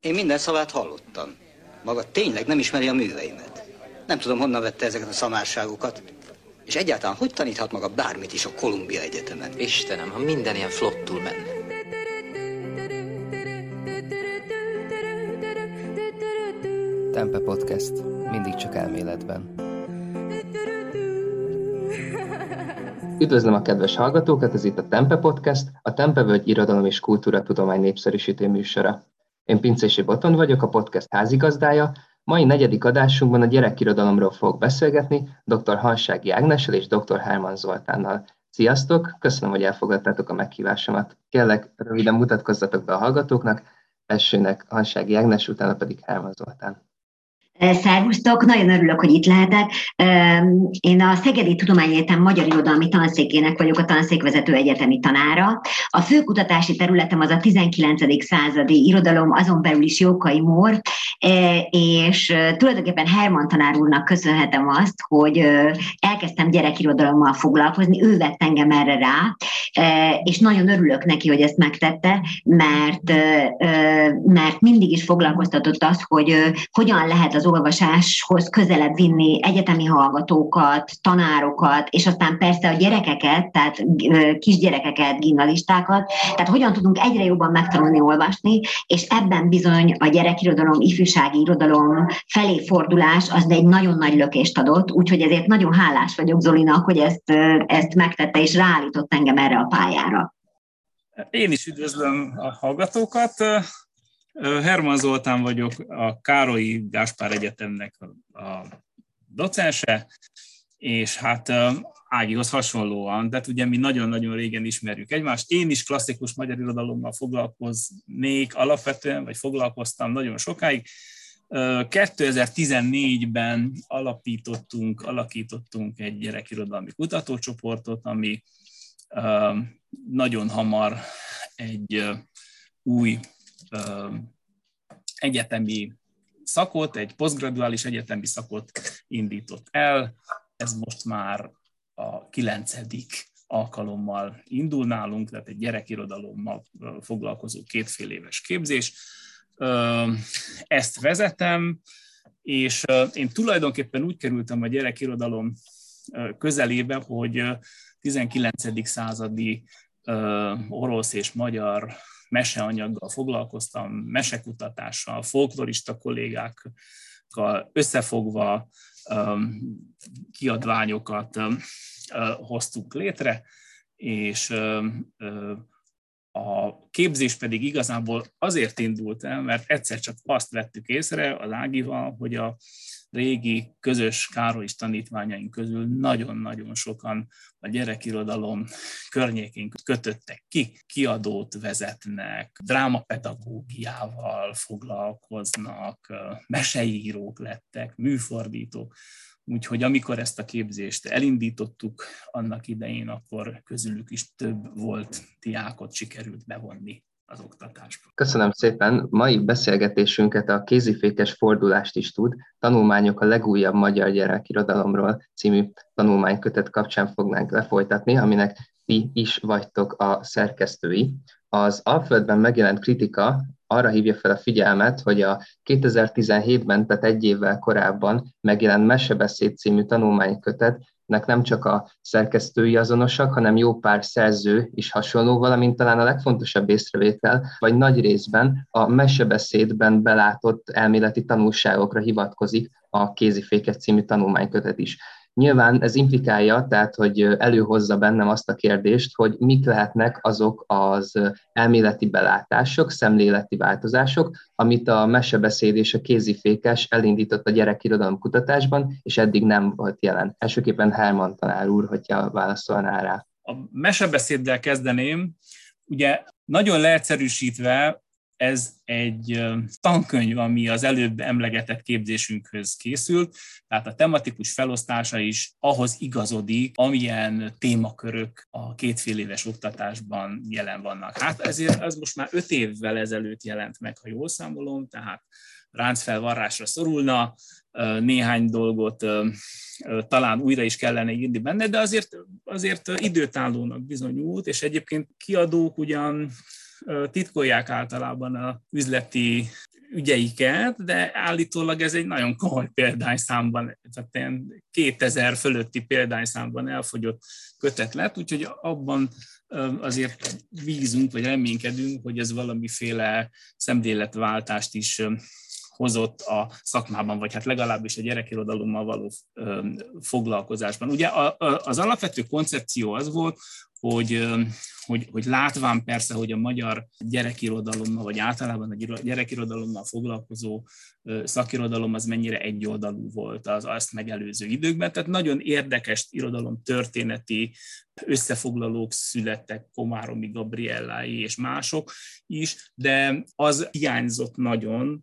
Én minden szavát hallottam. Maga tényleg nem ismeri a műveimet. Nem tudom, honnan vette ezeket a szamárságokat. És egyáltalán hogy taníthat maga bármit is a Kolumbia Egyetemen? Istenem, ha minden ilyen flottul menne. Tempe Podcast. Mindig csak elméletben. Üdvözlöm a kedves hallgatókat, ez itt a Tempe Podcast, a Tempe Völgy Irodalom és Kultúra Tudomány népszerűsítő műsora. Én Pincési Boton vagyok, a podcast házigazdája. Mai negyedik adásunkban a gyerekirodalomról fogok beszélgetni dr. Hansági Ágnessel és dr. Herman Zoltánnal. Sziasztok! Köszönöm, hogy elfogadtátok a meghívásomat. Kérlek, röviden mutatkozzatok be a hallgatóknak. Elsőnek Hansági Ágnes, utána pedig Herman Zoltán. Szervusztok, nagyon örülök, hogy itt lehetek. Én a Szegedi Tudományegyetem Magyar Irodalmi Tanszékének vagyok a tanszékvezető egyetemi tanára. A főkutatási területem az a 19. századi irodalom, azon belül is Jókai Mór, és tulajdonképpen Herman tanár úrnak köszönhetem azt, hogy elkezdtem gyerekirodalommal foglalkozni, ő vett engem erre rá, és nagyon örülök neki, hogy ezt megtette, mert, mert mindig is foglalkoztatott az, hogy hogyan lehet az olvasáshoz közelebb vinni egyetemi hallgatókat, tanárokat, és aztán persze a gyerekeket, tehát kisgyerekeket, gimnalistákat, tehát hogyan tudunk egyre jobban megtanulni olvasni, és ebben bizony a gyerekirodalom, ifjúsági irodalom felé fordulás az egy nagyon nagy lökést adott, úgyhogy ezért nagyon hálás vagyok Zolinak, hogy ezt, ezt megtette, és ráállított engem erre a pályára. Én is üdvözlöm a hallgatókat. Herman Zoltán vagyok, a Károlyi Gáspár Egyetemnek a docense, és hát Ágihoz hasonlóan, de ugye mi nagyon-nagyon régen ismerjük egymást. Én is klasszikus magyar irodalommal foglalkoznék alapvetően, vagy foglalkoztam nagyon sokáig. 2014-ben alapítottunk, alakítottunk egy gyerekirodalmi kutatócsoportot, ami nagyon hamar egy új egyetemi szakot, egy posztgraduális egyetemi szakot indított el. Ez most már a kilencedik alkalommal indul nálunk, tehát egy gyerekirodalommal foglalkozó kétfél éves képzés. Ezt vezetem, és én tulajdonképpen úgy kerültem a gyerekirodalom közelébe, hogy 19. századi orosz és magyar meseanyaggal foglalkoztam, mesekutatással, folklorista kollégákkal összefogva kiadványokat hoztuk létre, és a képzés pedig igazából azért indult el, mert egyszer csak azt vettük észre az Ágival, hogy a régi közös Károly tanítványaink közül nagyon-nagyon sokan a gyerekirodalom környékén kötöttek ki, kiadót vezetnek, drámapedagógiával foglalkoznak, meseírók lettek, műfordítók. Úgyhogy amikor ezt a képzést elindítottuk annak idején, akkor közülük is több volt diákot sikerült bevonni az oktatásba. Köszönöm szépen. Mai beszélgetésünket a kézifékes fordulást is tud. Tanulmányok a legújabb magyar gyerekirodalomról című tanulmánykötet kapcsán fognánk lefolytatni, aminek ti is vagytok a szerkesztői. Az Alföldben megjelent kritika arra hívja fel a figyelmet, hogy a 2017-ben, tehát egy évvel korábban megjelent Mesebeszéd című tanulmánykötet nek nem csak a szerkesztői azonosak, hanem jó pár szerző is hasonló, valamint talán a legfontosabb észrevétel, vagy nagy részben a mesebeszédben belátott elméleti tanulságokra hivatkozik a Kézifékes című tanulmánykötet is. Nyilván ez implikálja, tehát hogy előhozza bennem azt a kérdést, hogy mik lehetnek azok az elméleti belátások, szemléleti változások, amit a mesebeszéd és a kézifékes elindított a gyerekirodalom kutatásban, és eddig nem volt jelen. Elsőképpen Herman tanár úr, hogyha válaszolná rá. A mesebeszéddel kezdeném. Ugye nagyon leegyszerűsítve ez egy tankönyv, ami az előbb emlegetett képzésünkhöz készült, tehát a tematikus felosztása is ahhoz igazodik, amilyen témakörök a kétfél éves oktatásban jelen vannak. Hát ezért ez most már öt évvel ezelőtt jelent meg, ha jól számolom, tehát ráncfelvarrásra szorulna, néhány dolgot talán újra is kellene írni benne, de azért, azért időtállónak bizonyult, és egyébként kiadók ugyan titkolják általában a üzleti ügyeiket, de állítólag ez egy nagyon komoly példányszámban, tehát 2000 fölötti példányszámban elfogyott kötet lett, úgyhogy abban azért vízunk, vagy reménykedünk, hogy ez valamiféle szemléletváltást is hozott a szakmában, vagy hát legalábbis a gyerekirodalommal való foglalkozásban. Ugye az alapvető koncepció az volt, hogy, hogy, hogy látván persze, hogy a magyar gyerekirodalommal, vagy általában a gyerekirodalommal foglalkozó szakirodalom az mennyire egyoldalú volt az azt megelőző időkben. Tehát nagyon érdekes irodalom történeti összefoglalók születtek, Komáromi Gabriellái és mások is, de az hiányzott nagyon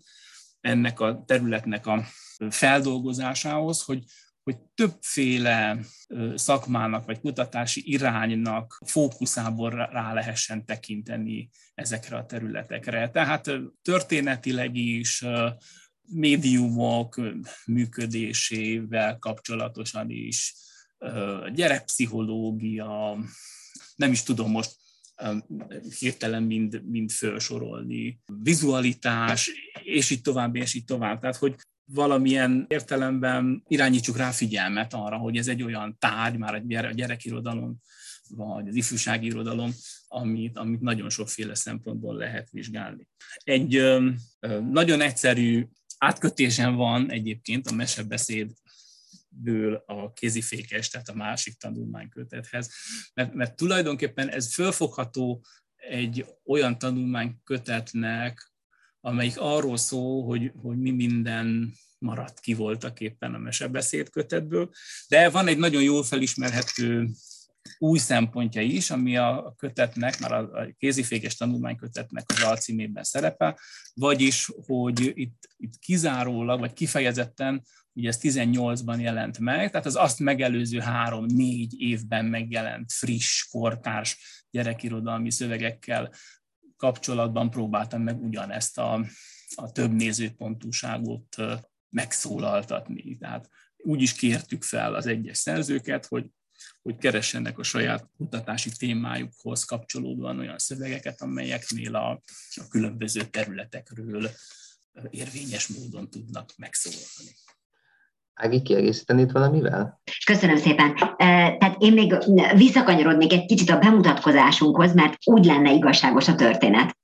ennek a területnek a feldolgozásához, hogy, hogy többféle szakmának vagy kutatási iránynak fókuszából rá lehessen tekinteni ezekre a területekre. Tehát történetileg is, médiumok működésével kapcsolatosan is, gyerekpszichológia, nem is tudom most hirtelen mind, mind felsorolni, vizualitás, és így tovább, és így tovább. Tehát, hogy valamilyen értelemben irányítsuk rá figyelmet arra, hogy ez egy olyan tárgy, már a gyerekirodalom, vagy az ifjúsági irodalom, amit, amit nagyon sokféle szempontból lehet vizsgálni. Egy ö, ö, nagyon egyszerű átkötésen van egyébként a mesebeszéd ből a kézifékes, tehát a másik tanulmánykötethez, mert, mert tulajdonképpen ez fölfogható egy olyan tanulmánykötetnek, amelyik arról szól, hogy, hogy mi minden maradt ki voltak éppen a mesebeszéd kötetből, de van egy nagyon jól felismerhető új szempontja is, ami a kötetnek, már a kézifékes tanulmánykötetnek az alcímében szerepel, vagyis, hogy itt, itt kizárólag, vagy kifejezetten, ugye ez 18-ban jelent meg, tehát az azt megelőző három-négy évben megjelent friss, kortárs gyerekirodalmi szövegekkel kapcsolatban próbáltam meg ugyanezt a, a több nézőpontúságot megszólaltatni. Tehát úgy is kértük fel az egyes szerzőket, hogy, hogy keressenek a saját kutatási témájukhoz kapcsolódóan olyan szövegeket, amelyeknél a, a különböző területekről érvényes módon tudnak megszólalni. Ági, kiegészítenéd valamivel? Köszönöm szépen. Tehát én még visszakanyarodnék egy kicsit a bemutatkozásunkhoz, mert úgy lenne igazságos a történet.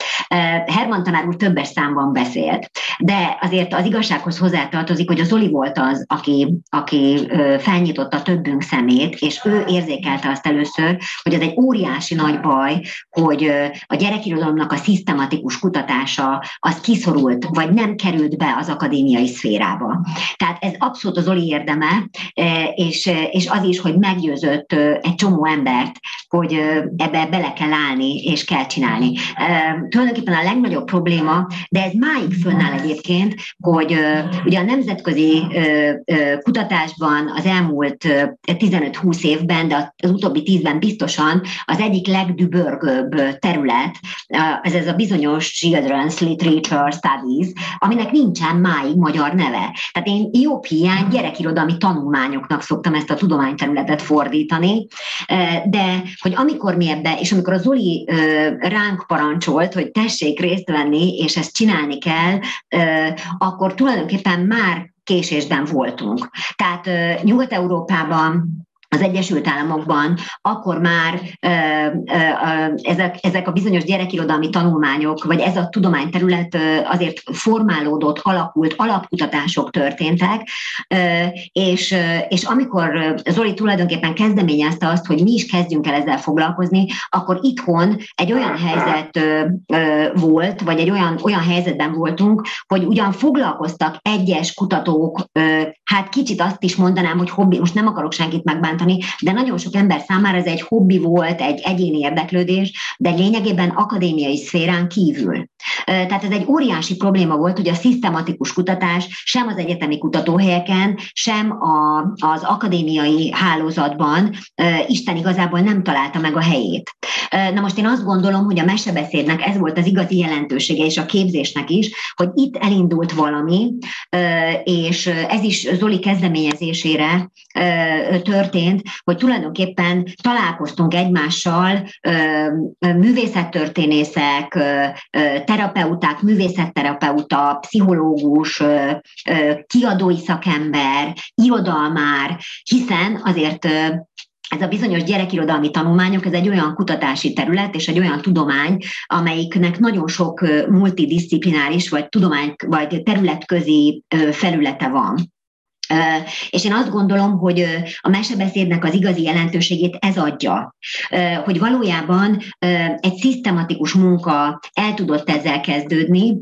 Herman tanár úr többes számban beszélt, de azért az igazsághoz hozzátartozik, hogy az Zoli volt az, aki, aki felnyitotta többünk szemét, és ő érzékelte azt először, hogy ez egy óriási nagy baj, hogy a gyerekirodalomnak a szisztematikus kutatása az kiszorult, vagy nem került be az akadémiai szférába. Tehát ez abszolút az Zoli érdeme, és, és az is, hogy meggyőzött egy csomó embert, hogy ebbe bele kell állni, és kell csinálni. Tulajdonképpen a legnagyobb probléma, de ez máig fönnáll egyébként, hogy ugye a nemzetközi kutatásban az elmúlt 15-20 évben, de az utóbbi 10-ben biztosan az egyik legdübörgőbb terület, ez ez a bizonyos Children's Literature Studies, aminek nincsen máig magyar neve. Tehát én jobb hiány gyerekirodalmi tanulmányoknak szoktam ezt a tudományterületet fordítani, de hogy amikor mi ebbe, és amikor a Zoli ránk parancsolt, hogy tessék részt venni, és ezt csinálni kell, akkor tulajdonképpen már késésben voltunk. Tehát Nyugat-Európában az Egyesült Államokban, akkor már ezek, ezek a bizonyos gyerekirodalmi tanulmányok, vagy ez a tudományterület azért formálódott, alakult, alapkutatások történtek, és, és amikor Zoli tulajdonképpen kezdeményezte azt, hogy mi is kezdjünk el ezzel foglalkozni, akkor itthon egy olyan helyzet volt, vagy egy olyan, olyan helyzetben voltunk, hogy ugyan foglalkoztak egyes kutatók, hát kicsit azt is mondanám, hogy hobbi, most nem akarok senkit megbántani, tartani, de nagyon sok ember számára ez egy hobbi volt, egy egyéni érdeklődés, de lényegében akadémiai szférán kívül. Tehát ez egy óriási probléma volt, hogy a szisztematikus kutatás sem az egyetemi kutatóhelyeken, sem a, az akadémiai hálózatban Isten igazából nem találta meg a helyét. Na most én azt gondolom, hogy a mesebeszédnek ez volt az igazi jelentősége, és a képzésnek is, hogy itt elindult valami, és ez is Zoli kezdeményezésére történt, történt, hogy tulajdonképpen találkoztunk egymással művészettörténészek, terapeuták, művészetterapeuta, pszichológus, kiadói szakember, irodalmár, hiszen azért ez a bizonyos gyerekirodalmi tanulmányok, ez egy olyan kutatási terület és egy olyan tudomány, amelyiknek nagyon sok multidisziplináris vagy tudomány vagy területközi felülete van. És én azt gondolom, hogy a mesebeszédnek az igazi jelentőségét ez adja, hogy valójában egy szisztematikus munka el tudott ezzel kezdődni,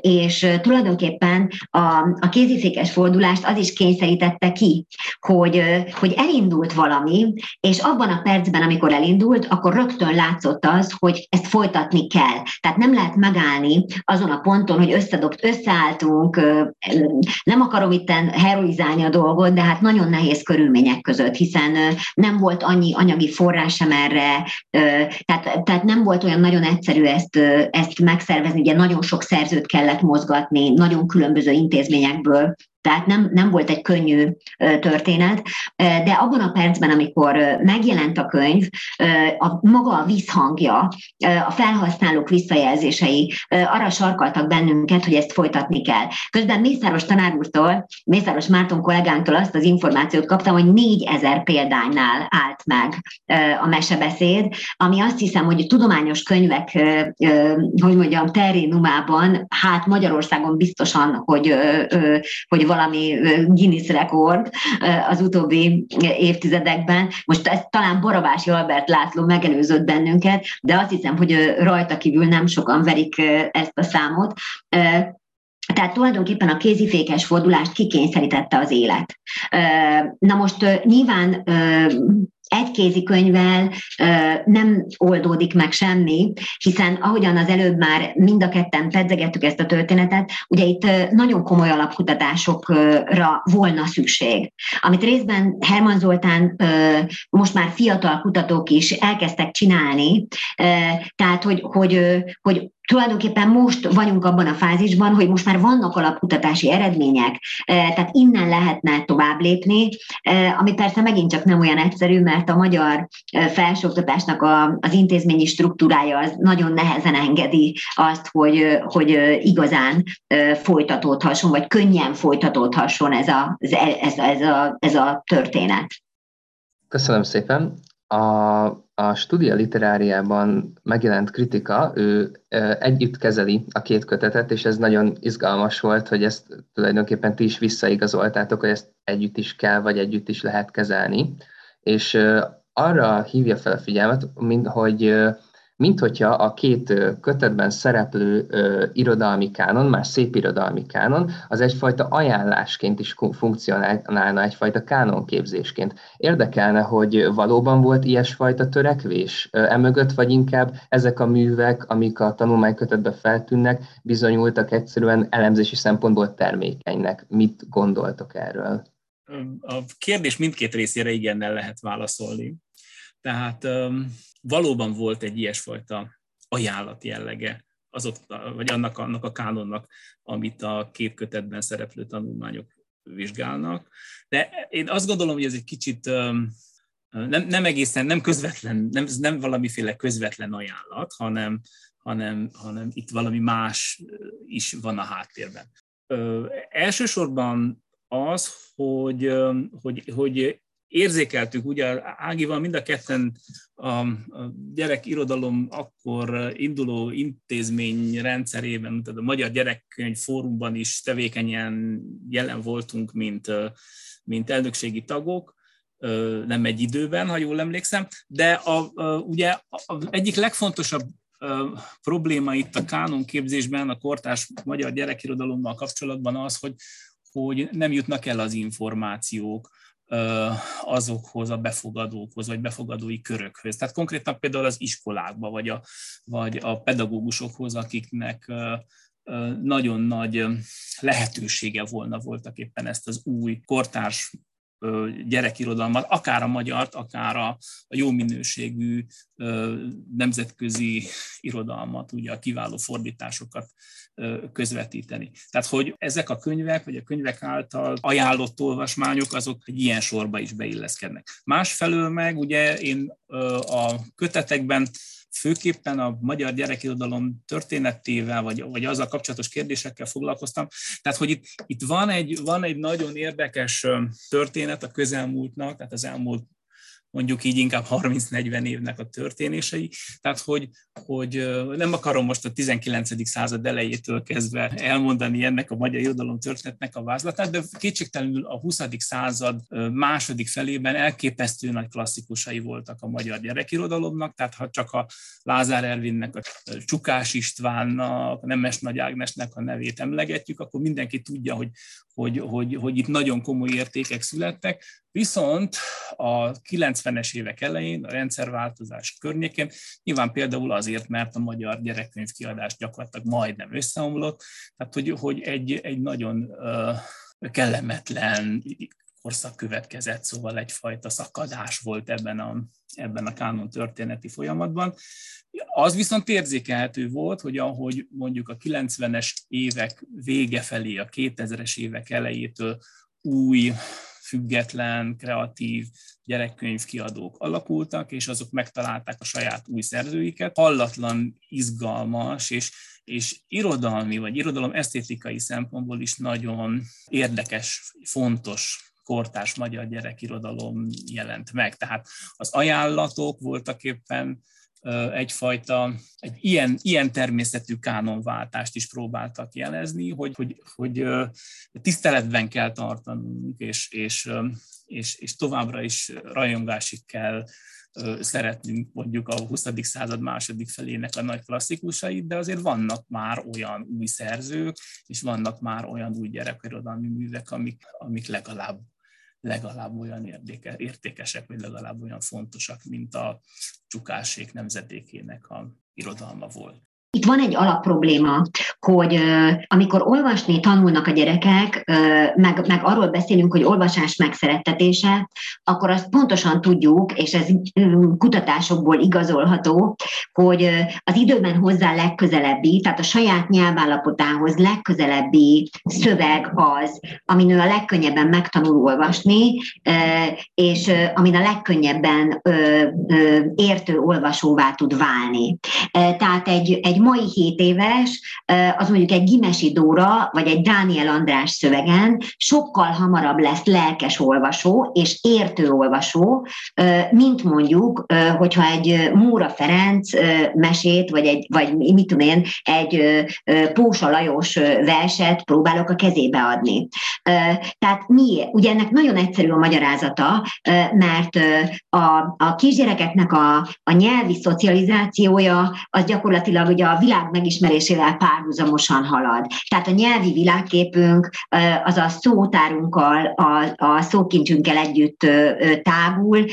és tulajdonképpen a, a kézifékes fordulást az is kényszerítette ki, hogy, hogy elindult valami, és abban a percben, amikor elindult, akkor rögtön látszott az, hogy ezt folytatni kell. Tehát nem lehet megállni azon a ponton, hogy összedobt, összeálltunk, nem akarom itt heroizálni a dolgot, de hát nagyon nehéz körülmények között, hiszen nem volt annyi anyagi forrás sem erre, tehát, tehát nem volt olyan nagyon egyszerű ezt, ezt megszervezni, ugye nagyon sok szerzőt kellett mozgatni, nagyon különböző intézményekből tehát nem, nem volt egy könnyű történet, de abban a percben, amikor megjelent a könyv, a maga a visszhangja, a felhasználók visszajelzései arra sarkaltak bennünket, hogy ezt folytatni kell. Közben Mészáros tanárúrtól, Mészáros Márton kollégánktól azt az információt kaptam, hogy 4000 példánynál állt meg a mesebeszéd, ami azt hiszem, hogy a tudományos könyvek, hogy mondjam, terénumában, hát Magyarországon biztosan, hogy, hogy valami Guinness rekord az utóbbi évtizedekben. Most ez talán Barabási Albert László megelőzött bennünket, de azt hiszem, hogy rajta kívül nem sokan verik ezt a számot. Tehát tulajdonképpen a kézifékes fordulást kikényszerítette az élet. Na most nyilván egy kézikönyvvel nem oldódik meg semmi, hiszen ahogyan az előbb már mind a ketten pedzegettük ezt a történetet, ugye itt nagyon komoly alapkutatásokra volna szükség. Amit részben Herman Zoltán most már fiatal kutatók is elkezdtek csinálni, tehát hogy, hogy, hogy tulajdonképpen most vagyunk abban a fázisban, hogy most már vannak alapkutatási eredmények, tehát innen lehetne tovább lépni, ami persze megint csak nem olyan egyszerű, mert a magyar felsőoktatásnak a, az intézményi struktúrája az nagyon nehezen engedi azt, hogy, hogy igazán folytatódhasson, vagy könnyen folytatódhasson ez a, ez, ez, a, ez a történet. Köszönöm szépen. A a Studia Literáriában megjelent kritika, ő együtt kezeli a két kötetet, és ez nagyon izgalmas volt, hogy ezt tulajdonképpen ti is visszaigazoltátok, hogy ezt együtt is kell, vagy együtt is lehet kezelni. És arra hívja fel a figyelmet, hogy mint hogyha a két kötetben szereplő irodalmi kánon, már szép irodalmi kánon, az egyfajta ajánlásként is funkcionálna, egyfajta kánonképzésként. Érdekelne, hogy valóban volt ilyesfajta törekvés emögött, vagy inkább ezek a művek, amik a tanulmánykötetben feltűnnek, bizonyultak egyszerűen elemzési szempontból termékenynek. Mit gondoltok erről? A kérdés mindkét részére igennel lehet válaszolni. Tehát valóban volt egy ilyesfajta ajánlat jellege azok, vagy annak, annak a kánonnak, amit a két kötetben szereplő tanulmányok vizsgálnak. De én azt gondolom, hogy ez egy kicsit nem, nem egészen, nem közvetlen, nem, nem valamiféle közvetlen ajánlat, hanem, hanem, hanem itt valami más is van a háttérben. Ö, elsősorban az, hogy, hogy, hogy érzékeltük, ugye Ágival mind a ketten a, gyerekirodalom akkor induló intézmény rendszerében, tehát a Magyar Gyerekkönyv Fórumban is tevékenyen jelen voltunk, mint, mint elnökségi tagok, nem egy időben, ha jól emlékszem, de a, a, ugye a, egyik legfontosabb probléma itt a kánonképzésben, a kortárs magyar gyerekirodalommal kapcsolatban az, hogy, hogy nem jutnak el az információk, azokhoz a befogadókhoz, vagy befogadói körökhöz. Tehát konkrétan például az iskolákba, vagy a, vagy a pedagógusokhoz, akiknek nagyon nagy lehetősége volna voltak éppen ezt az új kortárs gyerekirodalmat, akár a magyart, akár a, a jó minőségű nemzetközi irodalmat, ugye a kiváló fordításokat közvetíteni. Tehát, hogy ezek a könyvek, vagy a könyvek által ajánlott olvasmányok, azok egy ilyen sorba is beilleszkednek. Másfelől meg ugye én a kötetekben főképpen a magyar gyerekirodalom történetével, vagy, vagy azzal kapcsolatos kérdésekkel foglalkoztam. Tehát, hogy itt, itt van, egy, van egy nagyon érdekes történet a közelmúltnak, tehát az elmúlt mondjuk így inkább 30-40 évnek a történései. Tehát, hogy, hogy nem akarom most a 19. század elejétől kezdve elmondani ennek a magyar irodalom történetnek a vázlatát, de kétségtelenül a 20. század második felében elképesztő nagy klasszikusai voltak a magyar gyerekirodalomnak, tehát ha csak a Lázár Ervinnek, a Csukás Istvánnak, a Nemes Nagy Ágnesnek a nevét emlegetjük, akkor mindenki tudja, hogy, hogy, hogy, hogy itt nagyon komoly értékek születtek, viszont a 90-es évek elején, a rendszerváltozás környékén, nyilván például azért, mert a magyar gyerekkönyvkiadás gyakorlatilag majdnem összeomlott, tehát hogy, hogy egy, egy nagyon kellemetlen korszak következett, szóval egyfajta szakadás volt ebben a, ebben a kánon történeti folyamatban. Az viszont érzékelhető volt, hogy ahogy mondjuk a 90-es évek vége felé, a 2000-es évek elejétől új, független, kreatív gyerekkönyvkiadók alakultak, és azok megtalálták a saját új szerzőiket. Hallatlan, izgalmas és és irodalmi vagy irodalom esztétikai szempontból is nagyon érdekes, fontos kortárs magyar gyerekirodalom jelent meg. Tehát az ajánlatok voltak éppen egyfajta, egy ilyen, ilyen természetű kánonváltást is próbáltak jelezni, hogy, hogy, hogy tiszteletben kell tartanunk, és, és, és, és továbbra is rajongásig kell szeretnünk mondjuk a 20. század második felének a nagy klasszikusait, de azért vannak már olyan új szerzők, és vannak már olyan új gyerekirodalmi művek, amik, amik legalább legalább olyan érdéke, értékesek, vagy legalább olyan fontosak, mint a csukásék nemzetékének a irodalma volt. Itt van egy alapprobléma, hogy amikor olvasni tanulnak a gyerekek, meg, meg arról beszélünk, hogy olvasás megszerettetése, akkor azt pontosan tudjuk, és ez kutatásokból igazolható, hogy az időben hozzá legközelebbi, tehát a saját nyelvállapotához legközelebbi szöveg az, amin ő a legkönnyebben megtanul olvasni, és amin a legkönnyebben értő olvasóvá tud válni. Tehát egy, egy mai 7 éves, az mondjuk egy Gimesi Dóra, vagy egy Dániel András szövegen sokkal hamarabb lesz lelkes olvasó és értő olvasó, mint mondjuk, hogyha egy Móra Ferenc mesét, vagy, egy, vagy mit tudom én, egy Pósa Lajos verset próbálok a kezébe adni. Tehát miért? Ugye ennek nagyon egyszerű a magyarázata, mert a, a kisgyerekeknek a, a nyelvi szocializációja az gyakorlatilag ugye a világ megismerésével párhuzamosan halad. Tehát a nyelvi világképünk az a szótárunkkal, a, a szókincsünkkel együtt tágul,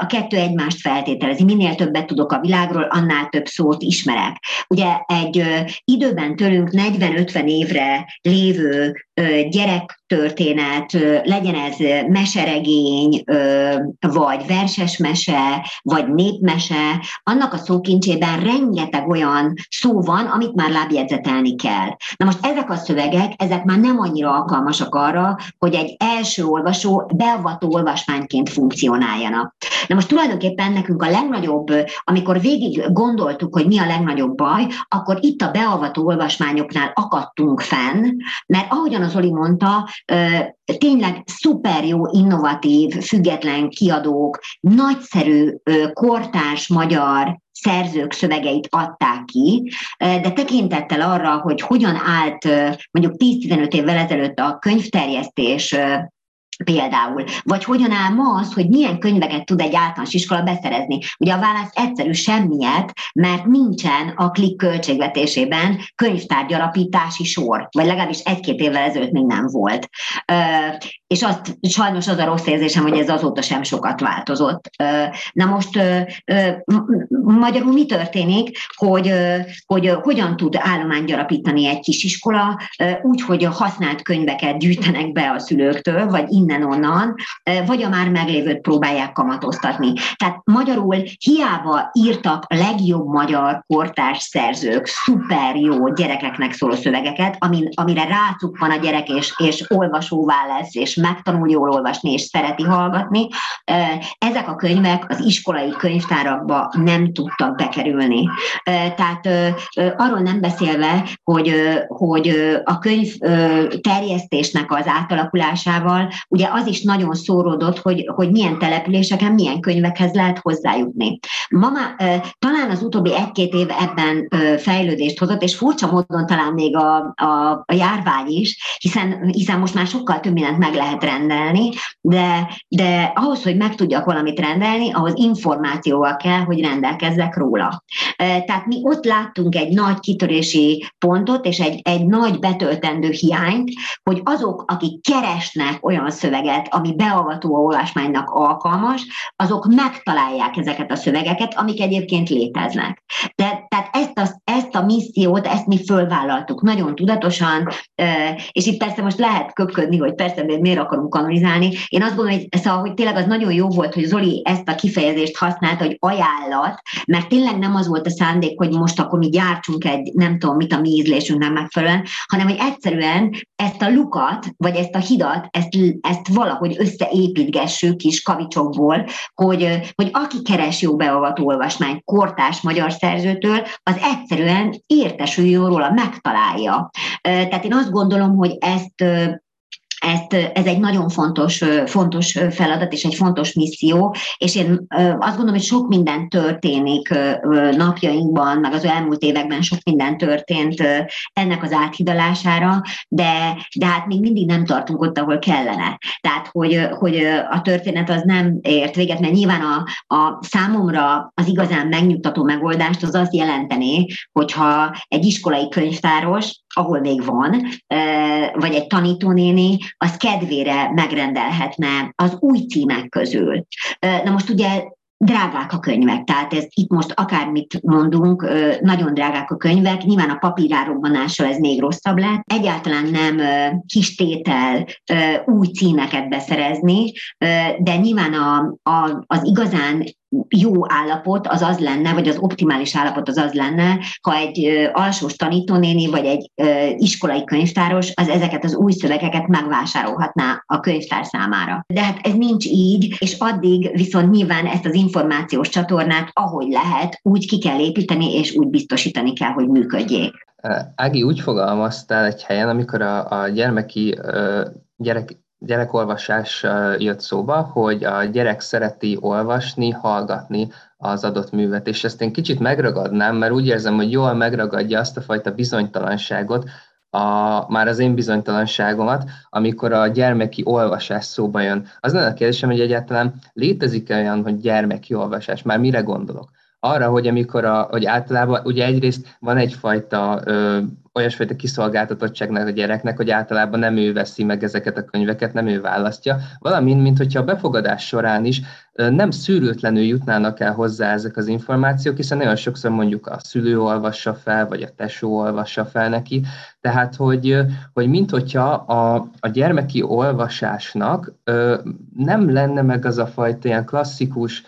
a kettő egymást feltételezi. Minél többet tudok a világról, annál több szót ismerek. Ugye egy időben tőlünk 40-50 évre lévő gyerektörténet, legyen ez meseregény, vagy verses mese, vagy népmese, annak a szókincsében rengeteg olyan szó van, amit már lábjegyzetelni kell. Na most ezek a szövegek, ezek már nem annyira alkalmasak arra, hogy egy első olvasó beavató olvasmányként funkcionáljanak. Na most tulajdonképpen nekünk a legnagyobb, amikor végig gondoltuk, hogy mi a legnagyobb baj, akkor itt a beavató olvasmányoknál akadtunk fenn, mert ahogyan az Oli mondta, tényleg szuper jó, innovatív, független kiadók, nagyszerű, kortárs magyar szerzők szövegeit adták ki, de tekintettel arra, hogy hogyan állt mondjuk 10-15 évvel ezelőtt a könyvterjesztés például. Vagy hogyan áll ma az, hogy milyen könyveket tud egy általános iskola beszerezni? Ugye a válasz egyszerű semmiet, mert nincsen a klik költségvetésében könyvtárgyalapítási sor, vagy legalábbis egy-két évvel ezelőtt még nem volt. És azt sajnos az a rossz érzésem, hogy ez azóta sem sokat változott. Na most magyarul mi történik, hogy, hogy hogyan tud állományt gyarapítani egy kis iskola, úgy, hogy a használt könyveket gyűjtenek be a szülőktől, vagy innen innen-onnan, vagy a már meglévőt próbálják kamatoztatni. Tehát magyarul hiába írtak a legjobb magyar kortárs szerzők szuper jó gyerekeknek szóló szövegeket, amin, amire rácuk van a gyerek, és, és olvasóvá lesz, és megtanul jól olvasni, és szereti hallgatni. Ezek a könyvek az iskolai könyvtárakba nem tudtak bekerülni. Tehát arról nem beszélve, hogy, hogy a könyv terjesztésnek az átalakulásával ugye az is nagyon szóródott, hogy, hogy milyen településeken, milyen könyvekhez lehet hozzájutni. Ma már, talán az utóbbi egy-két év ebben fejlődést hozott, és furcsa módon talán még a, a, a járvány is, hiszen, hiszen most már sokkal több mindent meg lehet rendelni, de, de ahhoz, hogy meg tudjak valamit rendelni, ahhoz információval kell, hogy rendelkezzek róla. Tehát mi ott láttunk egy nagy kitörési pontot, és egy, egy nagy betöltendő hiányt, hogy azok, akik keresnek olyan szöveget, ami beavató olvasmánynak alkalmas, azok megtalálják ezeket a szövegeket, amik egyébként léteznek. De, tehát ezt a, ezt a missziót, ezt mi fölvállaltuk nagyon tudatosan, és itt persze most lehet köpködni, hogy persze miért akarunk kanonizálni. Én azt gondolom, hogy, szóval, hogy tényleg az nagyon jó volt, hogy Zoli ezt a kifejezést használta, hogy ajánlat, mert tényleg nem az volt a szándék, hogy most akkor mi gyártsunk egy, nem tudom mit a mi ízlésünknek megfelelően, hanem hogy egyszerűen ezt a lukat, vagy ezt a hidat, ezt, ezt valahogy összeépítgessük kis kavicsokból, hogy, hogy aki keres jó beavató olvasmányt kortás magyar szerzőtől, az egyszerűen értesüljön róla, megtalálja. Tehát én azt gondolom, hogy ezt ezt, ez egy nagyon fontos, fontos feladat és egy fontos misszió, és én azt gondolom, hogy sok minden történik napjainkban, meg az elmúlt években sok minden történt ennek az áthidalására, de, de hát még mindig nem tartunk ott, ahol kellene. Tehát, hogy, hogy a történet az nem ért véget, mert nyilván a, a számomra az igazán megnyugtató megoldást az azt jelenteni, hogyha egy iskolai könyvtáros, ahol még van, vagy egy tanítónéni, az kedvére megrendelhetne az új címek közül. Na most ugye drágák a könyvek, tehát ez itt most akármit mondunk, nagyon drágák a könyvek, nyilván a papírárokbanással ez még rosszabb lett. Egyáltalán nem kis tétel új címeket beszerezni, de nyilván a, a, az igazán jó állapot az az lenne, vagy az optimális állapot az az lenne, ha egy alsós tanítónéni, vagy egy iskolai könyvtáros az ezeket az új szövegeket megvásárolhatná a könyvtár számára. De hát ez nincs így, és addig viszont nyilván ezt az információs csatornát, ahogy lehet, úgy ki kell építeni, és úgy biztosítani kell, hogy működjék. Ági, úgy fogalmaztál egy helyen, amikor a, a gyermeki gyerek gyerekolvasás jött szóba, hogy a gyerek szereti olvasni, hallgatni az adott művet, és ezt én kicsit megragadnám, mert úgy érzem, hogy jól megragadja azt a fajta bizonytalanságot, a, már az én bizonytalanságomat, amikor a gyermeki olvasás szóba jön. Az lenne a kérdésem, hogy egyáltalán létezik-e olyan, hogy gyermeki olvasás? Már mire gondolok? Arra, hogy amikor a, hogy általában ugye egyrészt van egyfajta ö, olyasfajta kiszolgáltatottságnak a gyereknek, hogy általában nem ő veszi meg ezeket a könyveket, nem ő választja, valamint, mint hogyha a befogadás során is nem szűrőtlenül jutnának el hozzá ezek az információk, hiszen nagyon sokszor mondjuk a szülő olvassa fel, vagy a tesó olvassa fel neki, tehát hogy, hogy mint hogyha a, a gyermeki olvasásnak nem lenne meg az a fajta ilyen klasszikus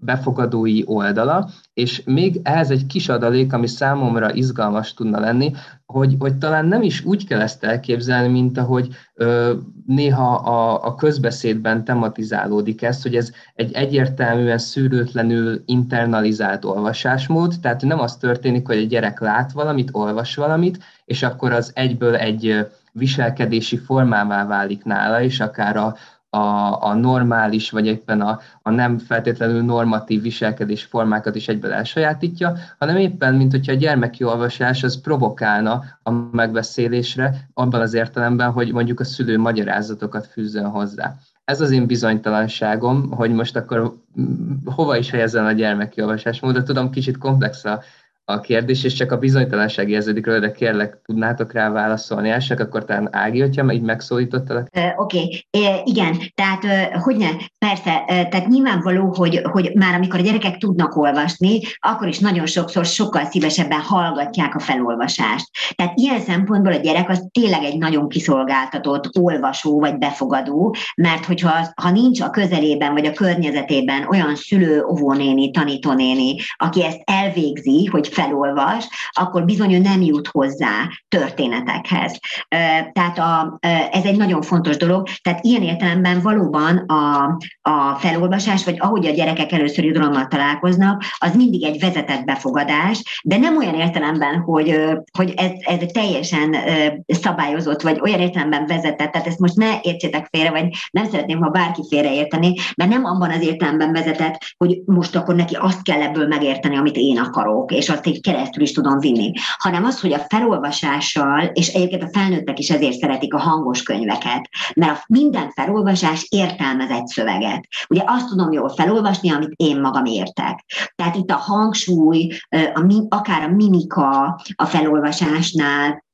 befogadói oldala, és még ehhez egy kis adalék, ami számomra izgalmas tudna lenni, hogy, hogy talán nem is úgy kell ezt elképzelni, mint ahogy ö, néha a, a közbeszédben tematizálódik ez, hogy ez egy egyértelműen szűrőtlenül internalizált olvasásmód, tehát nem az történik, hogy a gyerek lát valamit, olvas valamit, és akkor az egyből egy viselkedési formává válik nála, és akár a, a, a normális, vagy éppen a, a nem feltétlenül normatív viselkedés formákat is egyből elsajátítja, hanem éppen, mint hogyha a gyermeki olvasás az provokálna a megbeszélésre, abban az értelemben, hogy mondjuk a szülő magyarázatokat fűzzön hozzá. Ez az én bizonytalanságom, hogy most akkor hova is helyezzen a gyermeki olvasásmódot. Tudom, kicsit komplex a, a kérdés, és csak a bizonytalanság érződik róla, de kérlek, tudnátok rá válaszolni elsők, akkor talán Ági, hogyha így megszólítottalak? Oké, okay. igen, tehát hogy ne, persze, tehát nyilvánvaló, hogy, hogy már amikor a gyerekek tudnak olvasni, akkor is nagyon sokszor sokkal szívesebben hallgatják a felolvasást. Tehát ilyen szempontból a gyerek az tényleg egy nagyon kiszolgáltatott olvasó vagy befogadó, mert hogyha ha nincs a közelében vagy a környezetében olyan szülő, óvónéni, tanítónéni, aki ezt elvégzi, hogy felolvas, akkor bizony nem jut hozzá történetekhez. Tehát a, ez egy nagyon fontos dolog. Tehát ilyen értelemben valóban a, a felolvasás, vagy ahogy a gyerekek először irodalommal találkoznak, az mindig egy vezetett befogadás, de nem olyan értelemben, hogy, hogy ez, ez teljesen szabályozott, vagy olyan értelemben vezetett, tehát ezt most ne értsétek félre, vagy nem szeretném, ha bárki félreérteni, mert nem abban az értelemben vezetett, hogy most akkor neki azt kell ebből megérteni, amit én akarok, és azt így keresztül is tudom vinni, hanem az, hogy a felolvasással, és egyébként a felnőttek is ezért szeretik a hangos könyveket, mert a minden felolvasás értelmez egy szöveget. Ugye azt tudom jól felolvasni, amit én magam értek. Tehát itt a hangsúly, a, akár a mimika a felolvasásnál,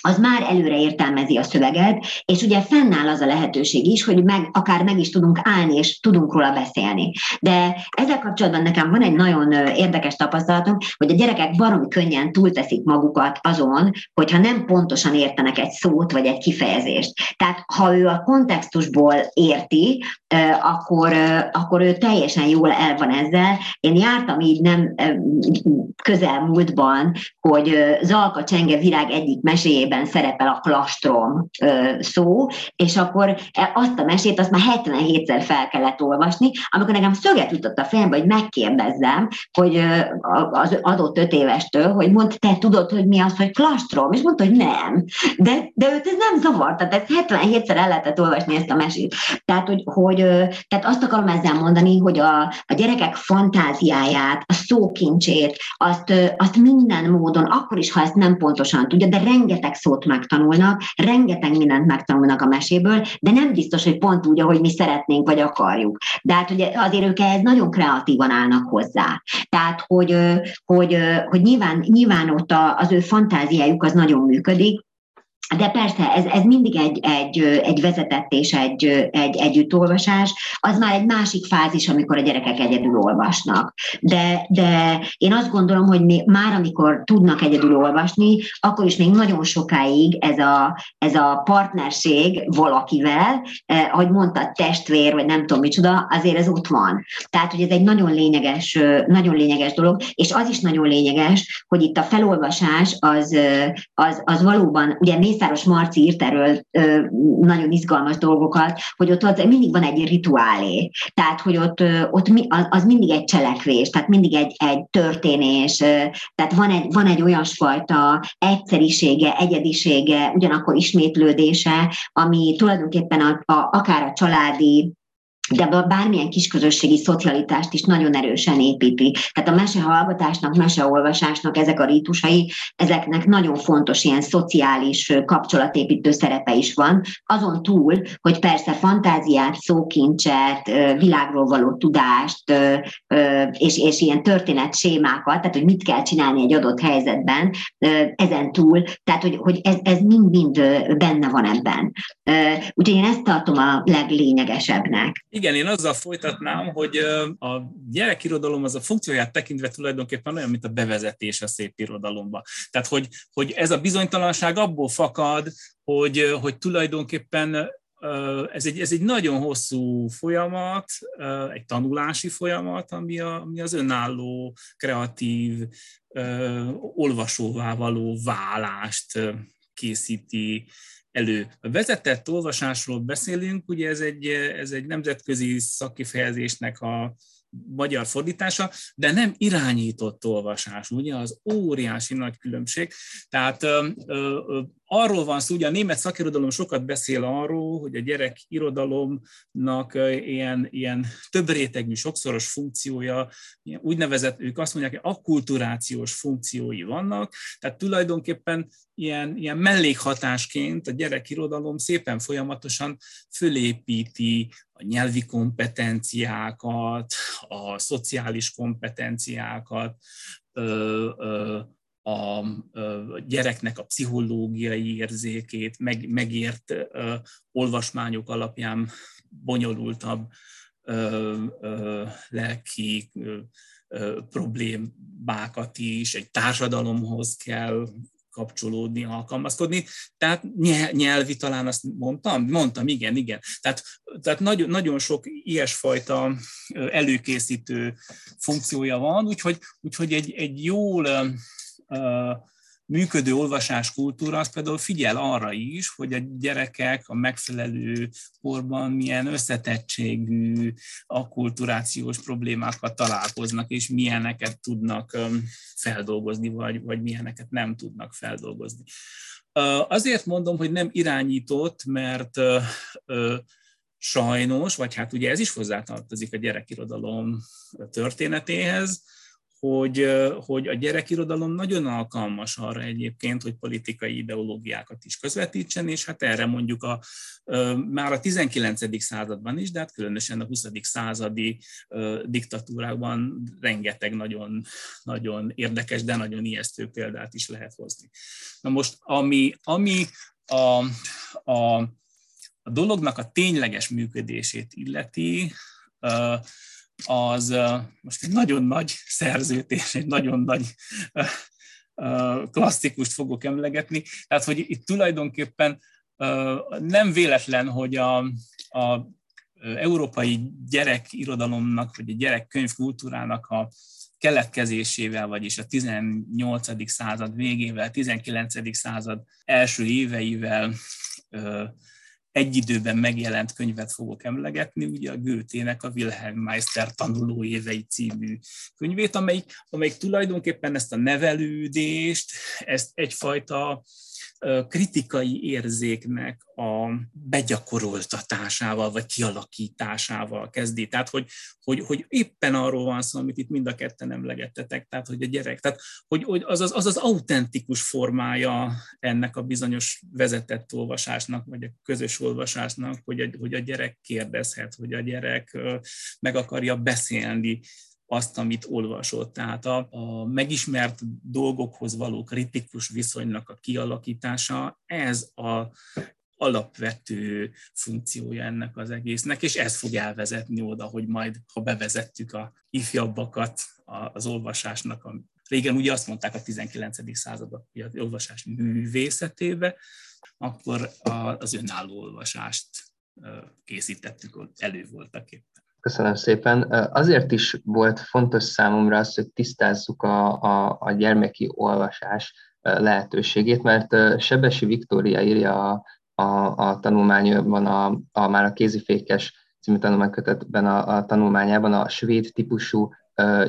az már előre értelmezi a szöveget, és ugye fennáll az a lehetőség is, hogy meg, akár meg is tudunk állni, és tudunk róla beszélni. De ezzel kapcsolatban nekem van egy nagyon érdekes tapasztalatom, hogy a gyerekek baromi könnyen túlteszik magukat azon, hogyha nem pontosan értenek egy szót vagy egy kifejezést. Tehát ha ő a kontextusból érti, akkor, akkor ő teljesen jól el van ezzel. Én jártam így nem közelmúltban, hogy Zalka Csenge virág egyik meséjében mesében szerepel a klastrom szó, és akkor e, azt a mesét azt már 77-szer fel kellett olvasni, amikor nekem szöget jutott a fejembe, hogy megkérdezzem, hogy az adott öt évestől, hogy mondta, te tudod, hogy mi az, hogy klastrom? És mondta, hogy nem. De, de őt ez nem zavart, tehát ezt 77-szer el lehetett olvasni ezt a mesét. Tehát, hogy, hogy tehát azt akarom ezzel mondani, hogy a, a gyerekek fantáziáját, a szókincsét, azt, azt minden módon, akkor is, ha ezt nem pontosan tudja, de rengeteg szót megtanulnak, rengeteg mindent megtanulnak a meséből, de nem biztos, hogy pont úgy, ahogy mi szeretnénk, vagy akarjuk. De hát ugye azért ők ehhez nagyon kreatívan állnak hozzá. Tehát, hogy, hogy, hogy nyilván, nyilván ott az ő fantáziájuk az nagyon működik, de persze, ez, ez mindig egy, egy, egy vezetett és egy, egy együttolvasás, az már egy másik fázis, amikor a gyerekek egyedül olvasnak. De, de én azt gondolom, hogy még, már amikor tudnak egyedül olvasni, akkor is még nagyon sokáig ez a, ez a partnerség valakivel, eh, ahogy mondta, testvér, vagy nem tudom micsoda, azért ez ott van. Tehát, hogy ez egy nagyon lényeges, nagyon lényeges dolog, és az is nagyon lényeges, hogy itt a felolvasás az, az, az valóban, ugye Mészáros Marci írt erről ö, nagyon izgalmas dolgokat, hogy ott, ott mindig van egy rituálé, tehát hogy ott, ott mi, az, az mindig egy cselekvés, tehát mindig egy, egy történés, tehát van egy, van egy olyasfajta egyszerisége, egyedisége, ugyanakkor ismétlődése, ami tulajdonképpen a, a, akár a családi de bármilyen kisközösségi szocialitást is nagyon erősen építi. Tehát a mesehallgatásnak, meseolvasásnak ezek a rítusai, ezeknek nagyon fontos ilyen szociális kapcsolatépítő szerepe is van. Azon túl, hogy persze fantáziát, szókincset, világról való tudást, és, és ilyen történetsémákat, tehát hogy mit kell csinálni egy adott helyzetben, ezen túl, tehát hogy, hogy ez, mind-mind benne van ebben. Úgyhogy én ezt tartom a leglényegesebbnek. Igen, én azzal folytatnám, hogy a gyerekirodalom az a funkcióját tekintve tulajdonképpen olyan, mint a bevezetés a szép irodalomba. Tehát, hogy, hogy ez a bizonytalanság abból fakad, hogy, hogy tulajdonképpen ez egy, ez egy nagyon hosszú folyamat, egy tanulási folyamat, ami, a, ami az önálló, kreatív, olvasóvá való válást készíti elő. A vezetett olvasásról beszélünk, ugye ez egy, ez egy nemzetközi szakkifejezésnek a magyar fordítása, de nem irányított olvasás, ugye az óriási nagy különbség. Tehát ö, ö, arról van szó, ugye a német szakirodalom sokat beszél arról, hogy a gyerek irodalomnak ilyen, ilyen több rétegű, sokszoros funkciója, úgynevezett, ők azt mondják, hogy akkulturációs funkciói vannak, tehát tulajdonképpen ilyen, ilyen mellékhatásként a gyerek irodalom szépen folyamatosan fölépíti a nyelvi kompetenciákat, a szociális kompetenciákat, a gyereknek a pszichológiai érzékét, meg, megért olvasmányok alapján bonyolultabb lelki problémákat is, egy társadalomhoz kell kapcsolódni, alkalmazkodni. Tehát nyelvi talán azt mondtam? Mondtam, igen, igen. Tehát, tehát nagyon, nagyon sok ilyesfajta előkészítő funkciója van, úgyhogy, úgyhogy egy, egy jól működő olvasáskultúra az például figyel arra is, hogy a gyerekek a megfelelő korban milyen összetettségű akkulturációs problémákat találkoznak, és milyeneket tudnak feldolgozni, vagy, vagy milyeneket nem tudnak feldolgozni. Azért mondom, hogy nem irányított, mert sajnos, vagy hát ugye ez is hozzátartozik a gyerekirodalom történetéhez, hogy, hogy a gyerekirodalom nagyon alkalmas arra egyébként, hogy politikai ideológiákat is közvetítsen, és hát erre mondjuk a, már a 19. században is, de hát különösen a 20. századi diktatúrákban rengeteg nagyon, nagyon érdekes, de nagyon ijesztő példát is lehet hozni. Na most, ami, ami a, a, a dolognak a tényleges működését illeti, az most egy nagyon nagy szerzőt és egy nagyon nagy klasszikust fogok emlegetni. Tehát, hogy itt tulajdonképpen nem véletlen, hogy a, a európai gyerekirodalomnak, vagy a gyerekkönyv kultúrának a keletkezésével, vagyis a 18. század végével, 19. század első éveivel egy időben megjelent könyvet fogok emlegetni, ugye a Goethe-nek a Wilhelm Meister tanuló évei című könyvét, amelyik, amelyik tulajdonképpen ezt a nevelődést, ezt egyfajta kritikai érzéknek a begyakoroltatásával, vagy kialakításával kezdi. Tehát, hogy, hogy, hogy éppen arról van szó, amit itt mind a ketten emlegettetek, tehát, hogy a gyerek, tehát, hogy, hogy az, az, az az autentikus formája ennek a bizonyos vezetett olvasásnak, vagy a közös olvasásnak, hogy a, hogy a gyerek kérdezhet, hogy a gyerek meg akarja beszélni azt, amit olvasott. Tehát a, a megismert dolgokhoz való kritikus viszonynak a kialakítása, ez a alapvető funkciója ennek az egésznek, és ez fog elvezetni oda, hogy majd, ha bevezettük a ifjabbakat az olvasásnak, a, régen ugye azt mondták a 19. században, hogy az olvasás művészetébe, akkor az önálló olvasást készítettük, elő voltak éppen. Köszönöm szépen. Azért is volt fontos számomra az, hogy tisztázzuk a, a, a gyermeki olvasás lehetőségét, mert Sebesi Viktória írja a, a, a tanulmányban, a, a, már a kézifékes című tanulmánykötetben a, a tanulmányában a svéd típusú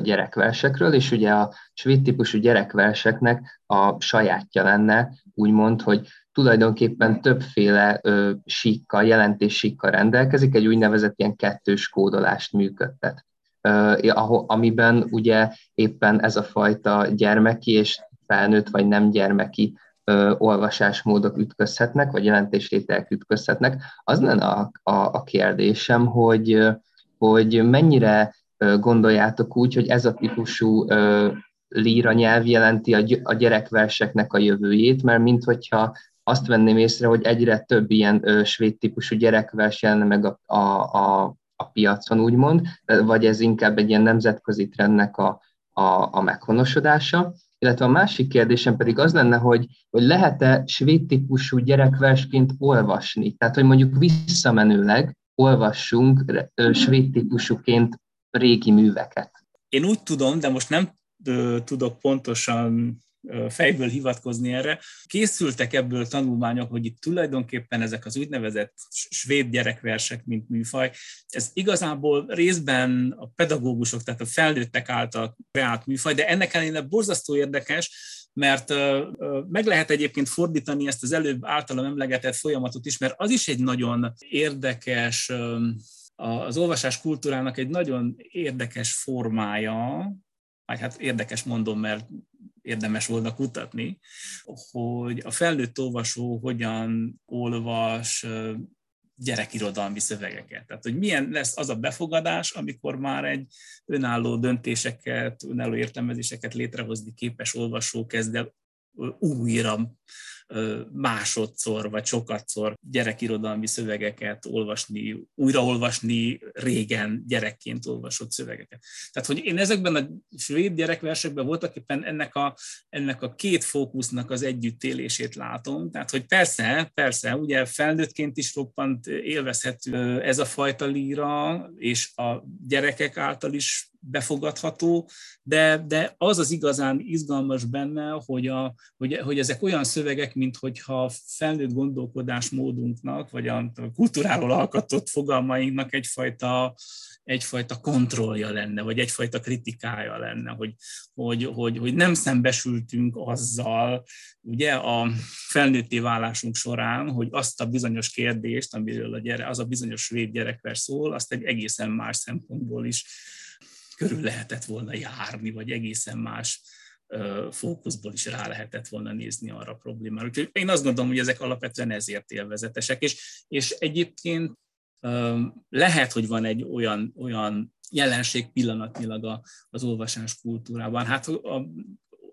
gyerekversekről, és ugye a svéd típusú gyerekverseknek a sajátja lenne, úgymond, hogy tulajdonképpen többféle ö, síkkal, jelentéssíkkal rendelkezik, egy úgynevezett ilyen kettős kódolást működtet, ö, amiben ugye éppen ez a fajta gyermeki és felnőtt vagy nem gyermeki ö, olvasásmódok ütközhetnek, vagy jelentéstételek ütközhetnek. Az lenne a, a, a kérdésem, hogy, hogy mennyire gondoljátok úgy, hogy ez a típusú líra nyelv jelenti a gyerekverseknek a jövőjét, mert minthogyha azt venném észre, hogy egyre több ilyen ö, svéd típusú gyerekvers jelenne meg a, a, a, a piacon, úgymond, vagy ez inkább egy ilyen nemzetközi trendnek a, a, a meghonosodása. Illetve a másik kérdésem pedig az lenne, hogy, hogy lehet-e svéd típusú gyerekversként olvasni? Tehát, hogy mondjuk visszamenőleg olvassunk ö, svéd típusúként régi műveket. Én úgy tudom, de most nem tudok pontosan fejből hivatkozni erre. Készültek ebből tanulmányok, hogy itt tulajdonképpen ezek az úgynevezett svéd gyerekversek, mint műfaj, ez igazából részben a pedagógusok, tehát a felnőttek által kreált műfaj, de ennek ellenére borzasztó érdekes, mert meg lehet egyébként fordítani ezt az előbb általam emlegetett folyamatot is, mert az is egy nagyon érdekes, az olvasás kultúrának egy nagyon érdekes formája, vagy hát érdekes mondom, mert érdemes volna kutatni, hogy a felnőtt olvasó hogyan olvas gyerekirodalmi szövegeket. Tehát, hogy milyen lesz az a befogadás, amikor már egy önálló döntéseket, önálló értelmezéseket létrehozni képes olvasó kezd el újra másodszor vagy sokatszor gyerekirodalmi szövegeket olvasni, újraolvasni régen gyerekként olvasott szövegeket. Tehát, hogy én ezekben a svéd gyerekversekben voltak éppen ennek a, ennek a két fókusznak az együttélését látom. Tehát, hogy persze, persze, ugye felnőttként is roppant élvezhető ez a fajta líra, és a gyerekek által is befogadható, de, de az az igazán izgalmas benne, hogy, a, hogy, hogy ezek olyan szövegek, mint hogyha felnőtt gondolkodásmódunknak, vagy a kultúráról alkotott fogalmainknak egyfajta, egyfajta kontrollja lenne, vagy egyfajta kritikája lenne, hogy, hogy, hogy, hogy nem szembesültünk azzal, ugye a felnőtté válásunk során, hogy azt a bizonyos kérdést, amiről a gyere, az a bizonyos svéd gyerekver szól, azt egy egészen más szempontból is körül lehetett volna járni, vagy egészen más fókuszból is rá lehetett volna nézni arra a problémára. Úgyhogy én azt gondolom, hogy ezek alapvetően ezért élvezetesek, és, és egyébként lehet, hogy van egy olyan, olyan jelenség pillanatnyilag az olvasás kultúrában. Hát a,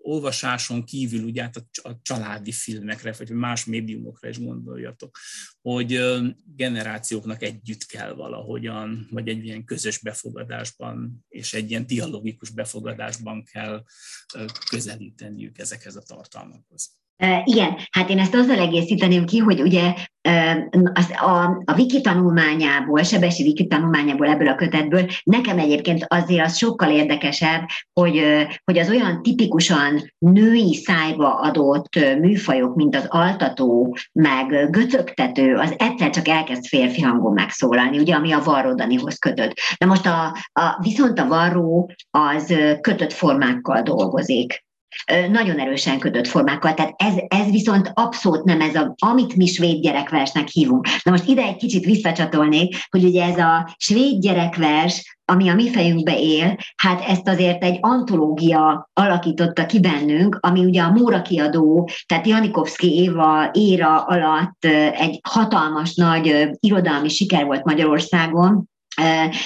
olvasáson kívül ugye hát a családi filmekre, vagy más médiumokra is gondoljatok, hogy generációknak együtt kell valahogyan, vagy egy ilyen közös befogadásban, és egy ilyen dialogikus befogadásban kell közelíteniük ezekhez a tartalmakhoz. Igen, hát én ezt azzal egészíteném ki, hogy ugye az, a, a wiki tanulmányából, Sebesi wiki tanulmányából ebből a kötetből nekem egyébként azért az sokkal érdekesebb, hogy, hogy az olyan tipikusan női szájba adott műfajok, mint az altató, meg göcögtető, az egyszer csak elkezd férfi hangon megszólalni, ugye, ami a varrodanihoz kötött. Na most a, a, viszont a varró az kötött formákkal dolgozik nagyon erősen kötött formákkal. Tehát ez, ez viszont abszolút nem ez, a, amit mi svéd gyerekversnek hívunk. Na most ide egy kicsit visszacsatolnék, hogy ugye ez a svéd gyerekvers, ami a mi fejünkbe él, hát ezt azért egy antológia alakította ki bennünk, ami ugye a Móra kiadó, tehát Janikovszki Éva éra alatt egy hatalmas nagy irodalmi siker volt Magyarországon,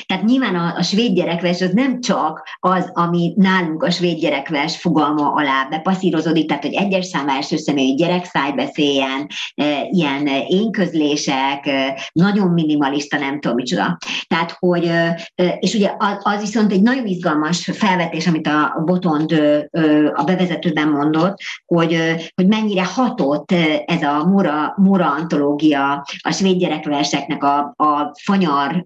tehát nyilván a, a svéd gyerekvers az nem csak az, ami nálunk a svéd gyerekvers fogalma alá bepasszírozódik, tehát hogy egyes szám első személyi gyerekszáj beszéljen, ilyen énközlések, nagyon minimalista, nem tudom micsoda. Tehát, hogy, és ugye az, az viszont egy nagyon izgalmas felvetés, amit a Botond a bevezetőben mondott, hogy, hogy mennyire hatott ez a Mura, Mura antológia a svéd gyerekverseknek a, a fanyar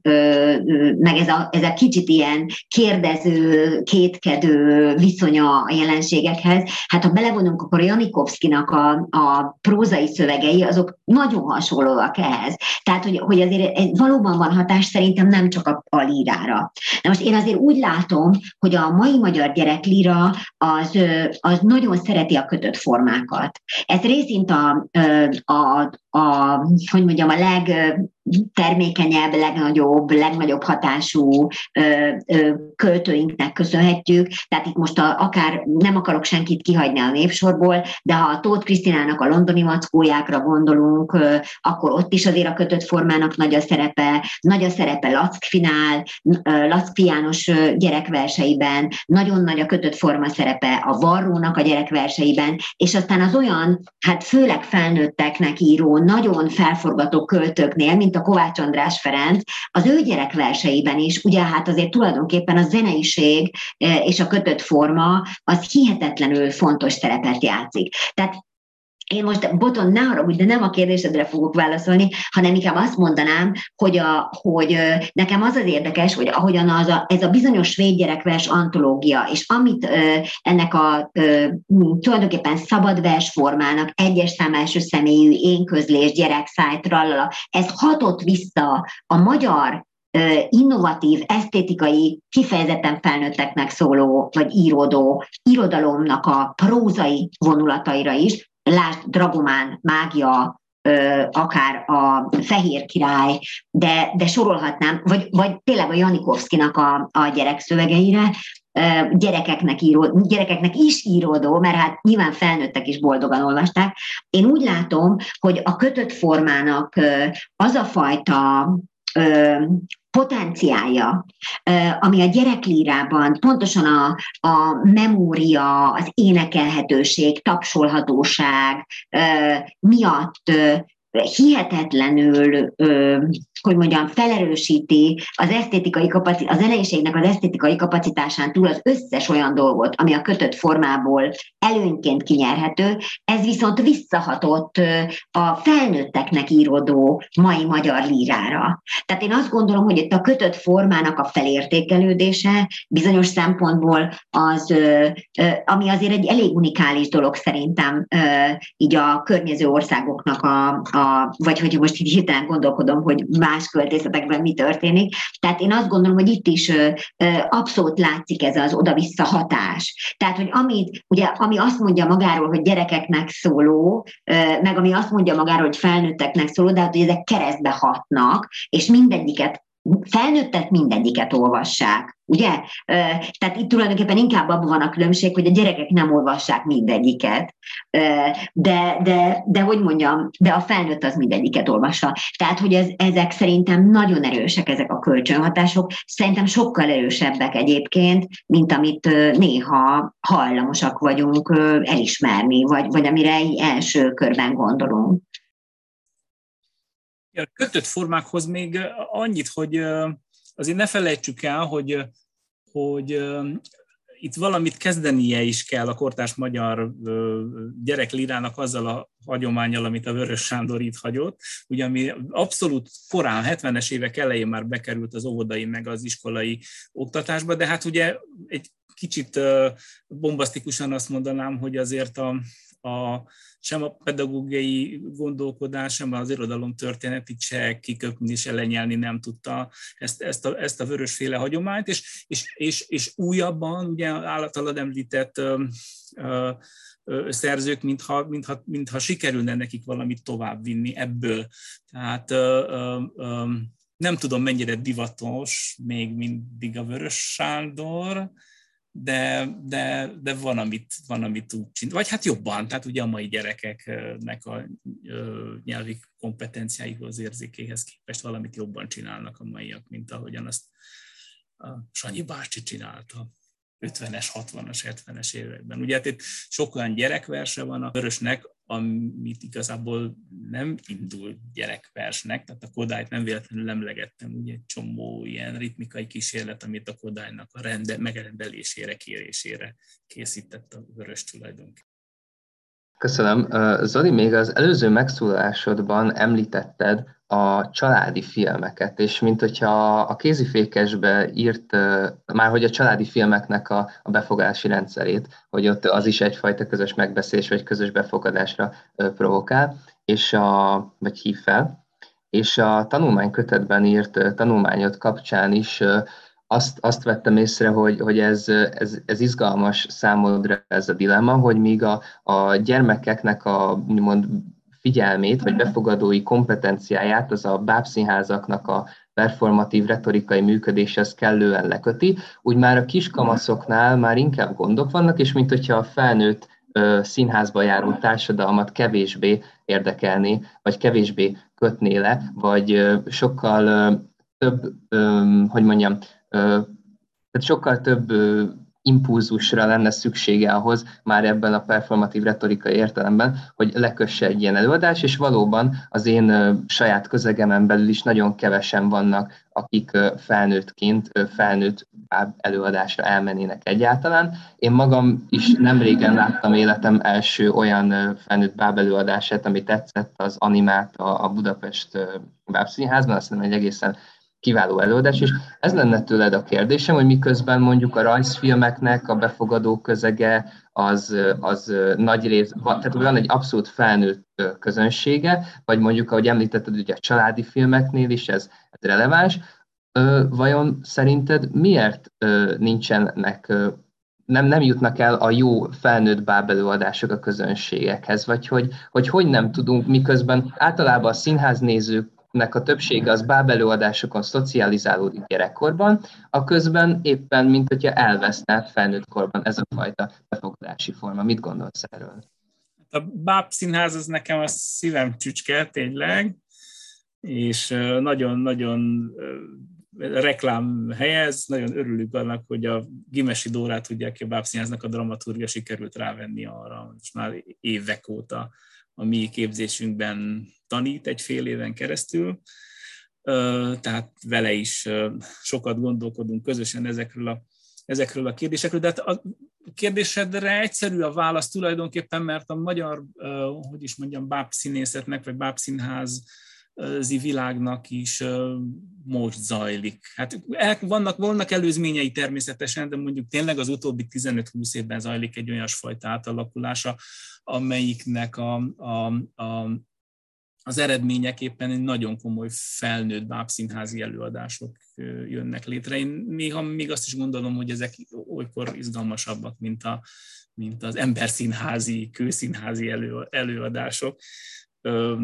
meg ez a, ez a kicsit ilyen kérdező, kétkedő viszonya a jelenségekhez, hát ha belevonunk, akkor Janikovszkinak a, a prózai szövegei, azok nagyon hasonlóak ehhez. Tehát, hogy, hogy azért ez valóban van hatás szerintem nem csak a, a lírára. Na most én azért úgy látom, hogy a mai magyar gyerek líra az, az nagyon szereti a kötött formákat. Ez részint a, a, a, hogy mondjam, a legtermékenyebb, legnagyobb, legnagyobb hatású költőinknek köszönhetjük. Tehát itt most a, akár nem akarok senkit kihagyni a népsorból, de ha a Tóth Krisztinának a londoni mackójákra gondolunk, akkor ott is azért a kötött formának nagy a szerepe, nagy a szerepe Lackfinál, Lackfi János gyerekverseiben, nagyon nagy a kötött forma szerepe a Varrónak a gyerekverseiben, és aztán az olyan, hát főleg felnőtteknek író nagyon felforgató költőknél, mint a Kovács András Ferenc, az ő gyerekverseiben is, ugye hát azért tulajdonképpen a zeneiség eh, és a kötött forma az hihetetlenül fontos szerepet játszik. Tehát én most, Boton, ne haragudj, de nem a kérdésedre fogok válaszolni, hanem inkább azt mondanám, hogy, a, hogy nekem az az érdekes, hogy ahogyan az a, ez a bizonyos svéd gyerekvers antológia, és amit ö, ennek a ö, tulajdonképpen szabad versformának, egyes szám első személyű énközlés, gyerekszáj, trallala, ez hatott vissza a magyar innovatív, esztétikai, kifejezetten felnőtteknek szóló, vagy íródó irodalomnak a prózai vonulataira is, lásd Dragomán, Mágia, akár a Fehér Király, de, de sorolhatnám, vagy, vagy tényleg a Janikovszkinak a, a gyerekszövegeire, gyerekeknek, író, gyerekeknek is íródó, mert hát nyilván felnőttek is boldogan olvasták. Én úgy látom, hogy a kötött formának az a fajta potenciája, ami a gyereklírában pontosan a, a memória, az énekelhetőség, tapsolhatóság miatt hihetetlenül hogy mondjam, felerősíti az esztétikai kapacitás, a zeneiségnek az esztétikai kapacitásán túl az összes olyan dolgot, ami a kötött formából előnyként kinyerhető, ez viszont visszahatott a felnőtteknek írodó mai magyar lírára. Tehát én azt gondolom, hogy itt a kötött formának a felértékelődése bizonyos szempontból az, ami azért egy elég unikális dolog szerintem így a környező országoknak a, a vagy hogy most így hirtelen gondolkodom, hogy más költészetekben mi történik. Tehát én azt gondolom, hogy itt is abszolút látszik ez az oda-vissza hatás. Tehát, hogy amit, ugye, ami azt mondja magáról, hogy gyerekeknek szóló, meg ami azt mondja magáról, hogy felnőtteknek szóló, de hát, hogy ezek keresztbe hatnak, és mindegyiket felnőttek mindegyiket olvassák. Ugye? Tehát itt tulajdonképpen inkább abban van a különbség, hogy a gyerekek nem olvassák mindegyiket, de, de, de hogy mondjam, de a felnőtt az mindegyiket olvassa. Tehát, hogy ez, ezek szerintem nagyon erősek, ezek a kölcsönhatások, szerintem sokkal erősebbek egyébként, mint amit néha hajlamosak vagyunk elismerni, vagy, vagy amire első körben gondolunk. A kötött formákhoz még annyit, hogy azért ne felejtsük el, hogy, hogy itt valamit kezdenie is kell a kortás magyar gyereklirának azzal a hagyományjal, amit a Vörös Sándor itt hagyott, ugye ami abszolút korán, 70-es évek elején már bekerült az óvodai meg az iskolai oktatásba, de hát ugye egy kicsit bombasztikusan azt mondanám, hogy azért a, a, sem a pedagógiai gondolkodás, sem az irodalom történetit se kiköpni, se lenyelni nem tudta ezt, ezt, a, ezt a vörösféle hagyományt, és, és, és, és újabban, ugye általad említett ö, ö, szerzők, mintha, mintha, mintha sikerülne nekik valamit továbbvinni ebből. Tehát ö, ö, nem tudom, mennyire divatos még mindig a Vörös Sándor, de, de, de van, amit, van, amit úgy csinál. Vagy hát jobban, tehát ugye a mai gyerekeknek a nyelvi kompetenciáihoz, érzékéhez képest valamit jobban csinálnak a maiak, mint ahogyan azt a Sanyi bácsi csinálta. 50-es, 60-as, 70-es években. Ugye hát itt sok olyan gyerekverse van a Vörösnek, amit igazából nem indul gyerekversnek, tehát a Kodályt nem véletlenül emlegettem, ugye egy csomó ilyen ritmikai kísérlet, amit a Kodálynak a rende, megrendelésére, kérésére készített a Vörös tulajdonképpen. Köszönöm. Zoli, még az előző megszólalásodban említetted a családi filmeket, és mint hogyha a kézifékesbe írt, már hogy a családi filmeknek a, a befogási rendszerét, hogy ott az is egyfajta közös megbeszélés vagy közös befogadásra provokál, és a, vagy hív fel, és a tanulmánykötetben írt tanulmányot kapcsán is azt, azt vettem észre, hogy, hogy ez, ez, ez izgalmas számodra ez a dilemma, hogy míg a, a gyermekeknek a úgymond figyelmét, vagy befogadói kompetenciáját az a bábszínházaknak a performatív retorikai működéshez kellően leköti, úgy már a kiskamaszoknál már inkább gondok vannak, és mint hogyha a felnőtt színházba járó társadalmat kevésbé érdekelni, vagy kevésbé kötné le, vagy sokkal több, hogy mondjam, tehát sokkal több impulzusra lenne szüksége ahhoz, már ebben a performatív retorikai értelemben, hogy lekösse egy ilyen előadás, és valóban az én saját közegemen belül is nagyon kevesen vannak, akik felnőttként felnőtt előadásra elmennének egyáltalán. Én magam is nem régen láttam életem első olyan felnőtt báb előadását, ami tetszett, az animát a Budapest bábszínházban, azt hiszem egy egészen kiváló előadás, és ez lenne tőled a kérdésem, hogy miközben mondjuk a rajzfilmeknek a befogadó közege az, az nagy rész, tehát van egy abszolút felnőtt közönsége, vagy mondjuk, ahogy említetted, ugye a családi filmeknél is ez, ez releváns, vajon szerinted miért nincsenek nem, nem jutnak el a jó felnőtt bábelőadások a közönségekhez, vagy hogy, hogy hogy nem tudunk, miközben általában a színháznézők nek a többsége az bábelőadásokon szocializálódik gyerekkorban, a közben éppen, mint hogyha elveszne felnőtt korban ez a fajta befogadási forma. Mit gondolsz erről? A báb színház az nekem a szívem csücske, tényleg, és nagyon-nagyon reklám helyez, nagyon örülünk annak, hogy a Gimesi Dórát tudják ki a Bábszínháznak a dramaturgia sikerült rávenni arra, most már évek óta a mi képzésünkben tanít egy fél éven keresztül, tehát vele is sokat gondolkodunk közösen ezekről a, ezekről a kérdésekről, de hát a kérdésedre egyszerű a válasz tulajdonképpen, mert a magyar, hogy is mondjam, bábszínészetnek, vagy bábszínház világnak is most zajlik. Hát vannak, vannak előzményei természetesen, de mondjuk tényleg az utóbbi 15-20 évben zajlik egy olyasfajta átalakulása, amelyiknek a, a, a, az eredményeképpen nagyon komoly felnőtt bábszínházi előadások jönnek létre. Én néha még azt is gondolom, hogy ezek olykor izgalmasabbak, mint, a, mint az emberszínházi, kőszínházi elő, előadások ö,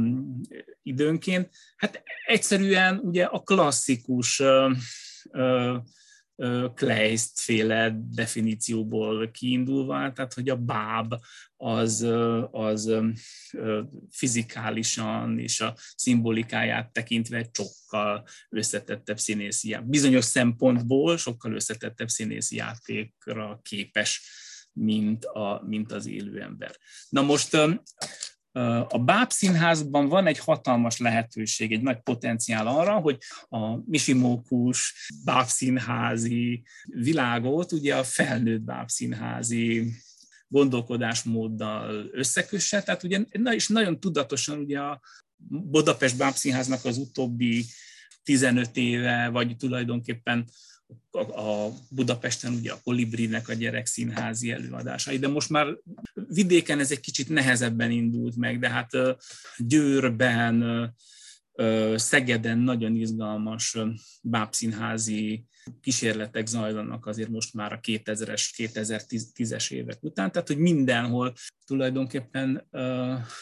időnként. Hát egyszerűen ugye a klasszikus ö, ö, Kleist féle definícióból kiindulva, tehát hogy a báb az, az fizikálisan és a szimbolikáját tekintve sokkal összetettebb színészi, bizonyos szempontból sokkal összetettebb színészi játékra képes, mint, a, mint az élő ember. Na most a Báb Színházban van egy hatalmas lehetőség, egy nagy potenciál arra, hogy a misimókus bábszínházi világot ugye a felnőtt bábszínházi gondolkodásmóddal összekösse. Tehát ugye, és nagyon tudatosan ugye a Budapest Bábszínháznak az utóbbi 15 éve, vagy tulajdonképpen a Budapesten ugye a Kolibrinek a gyerekszínházi előadásai, de most már vidéken ez egy kicsit nehezebben indult meg, de hát Győrben, Szegeden nagyon izgalmas bábszínházi kísérletek zajlanak azért most már a 2000-es, 2010-es évek után, tehát hogy mindenhol tulajdonképpen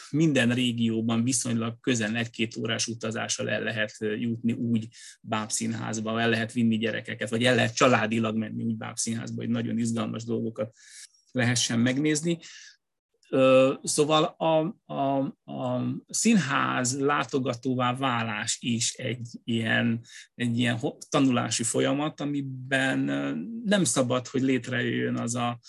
minden régióban viszonylag közel egy-két órás utazással el lehet jutni úgy bábszínházba, el lehet vinni gyerekeket, vagy el lehet családilag menni úgy bábszínházba, hogy nagyon izgalmas dolgokat lehessen megnézni. Szóval a, a, a színház látogatóvá válás is egy ilyen, egy ilyen tanulási folyamat, amiben nem szabad, hogy létrejöjjön az a,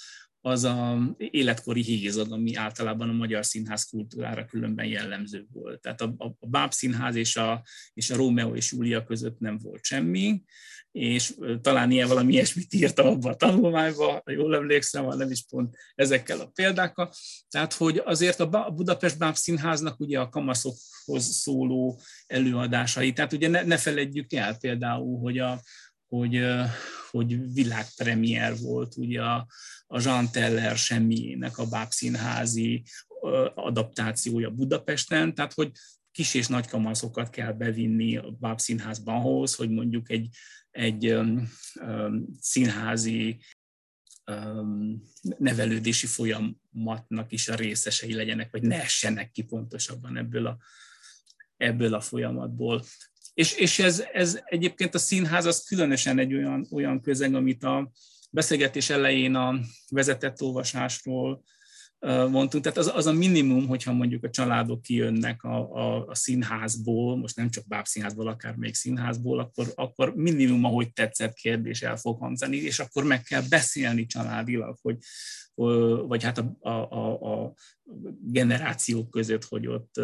az a életkori hézag, ami általában a magyar színház kultúrára különben jellemző volt. Tehát a, a, a Báb színház és a, és a Rómeó és Júlia között nem volt semmi, és talán ilyen valami ilyesmit írtam abban a tanulmányban, jól emlékszem, nem is pont ezekkel a példákkal. Tehát, hogy azért a Budapest Báb Színháznak ugye a kamaszokhoz szóló előadásai, tehát ugye ne, ne feledjük el például, hogy a, hogy, hogy világpremier volt ugye a, a Jean Teller semmiének a bábszínházi adaptációja Budapesten, tehát hogy kis és nagy kamaszokat kell bevinni a bábszínházban ahhoz, hogy mondjuk egy, egy színházi nevelődési folyamatnak is a részesei legyenek, vagy ne essenek ki pontosabban ebből a, ebből a folyamatból. És, és ez, ez egyébként a színház az különösen egy olyan, olyan közeg, amit a beszélgetés elején a vezetett olvasásról mondtunk. Tehát az, az a minimum, hogyha mondjuk a családok kijönnek a, a, a színházból, most nem csak bábszínházból, akár még színházból, akkor, akkor minimum, ahogy tetszett kérdés el fog hangzani, és akkor meg kell beszélni családilag, hogy, vagy hát a, a, a, a generációk között, hogy ott,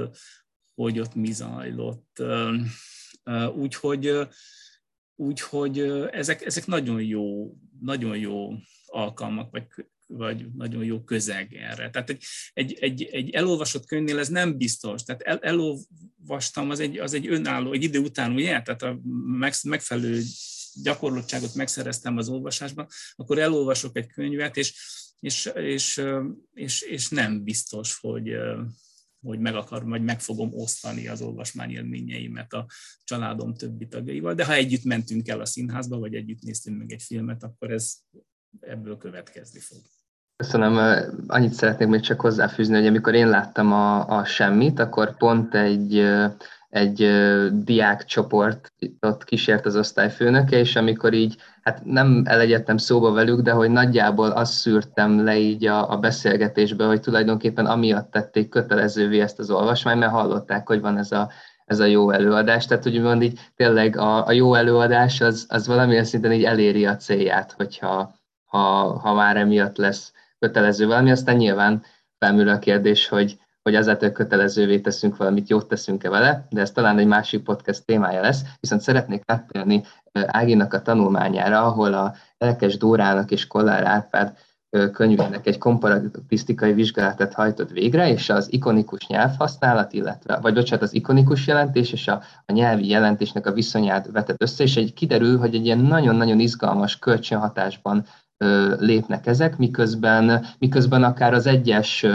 hogy ott mi zajlott. Úgyhogy, úgyhogy ezek, ezek nagyon jó, nagyon jó alkalmak, vagy, vagy nagyon jó közeg erre. Tehát egy, egy, egy, egy elolvasott könyvnél ez nem biztos. Tehát el, elolvastam, az egy, az egy önálló, egy idő után, ugye, tehát a megfelelő gyakorlottságot megszereztem az olvasásban, akkor elolvasok egy könyvet, és, és, és, és, és nem biztos, hogy, hogy meg akar, vagy meg fogom osztani az olvasmány élményeimet a családom többi tagjaival, de ha együtt mentünk el a színházba, vagy együtt néztünk meg egy filmet, akkor ez ebből következni fog. Köszönöm. Annyit szeretnék még csak hozzáfűzni, hogy amikor én láttam a, a semmit, akkor pont egy, egy diákcsoportot kísért az osztályfőnöke, és amikor így, hát nem elegyedtem szóba velük, de hogy nagyjából azt szűrtem le így a, a beszélgetésbe, hogy tulajdonképpen amiatt tették kötelezővé ezt az olvasmányt, mert hallották, hogy van ez a, ez a jó előadás. Tehát, hogy mond így tényleg a, a jó előadás az, az valamilyen szinten így eléri a célját, hogyha ha, ha már emiatt lesz kötelező valami, aztán nyilván felmerül a kérdés, hogy, hogy ezáltal kötelezővé teszünk valamit, jót teszünk-e vele, de ez talán egy másik podcast témája lesz, viszont szeretnék áttérni Áginak a tanulmányára, ahol a Elkes Dórának és Kollár Árpád könyvének egy komparatisztikai vizsgálatot hajtott végre, és az ikonikus nyelvhasználat, illetve, vagy bocsánat, az ikonikus jelentés és a, a nyelvi jelentésnek a viszonyát vetett össze, és egy kiderül, hogy egy ilyen nagyon-nagyon izgalmas kölcsönhatásban lépnek ezek, miközben, miközben akár az egyes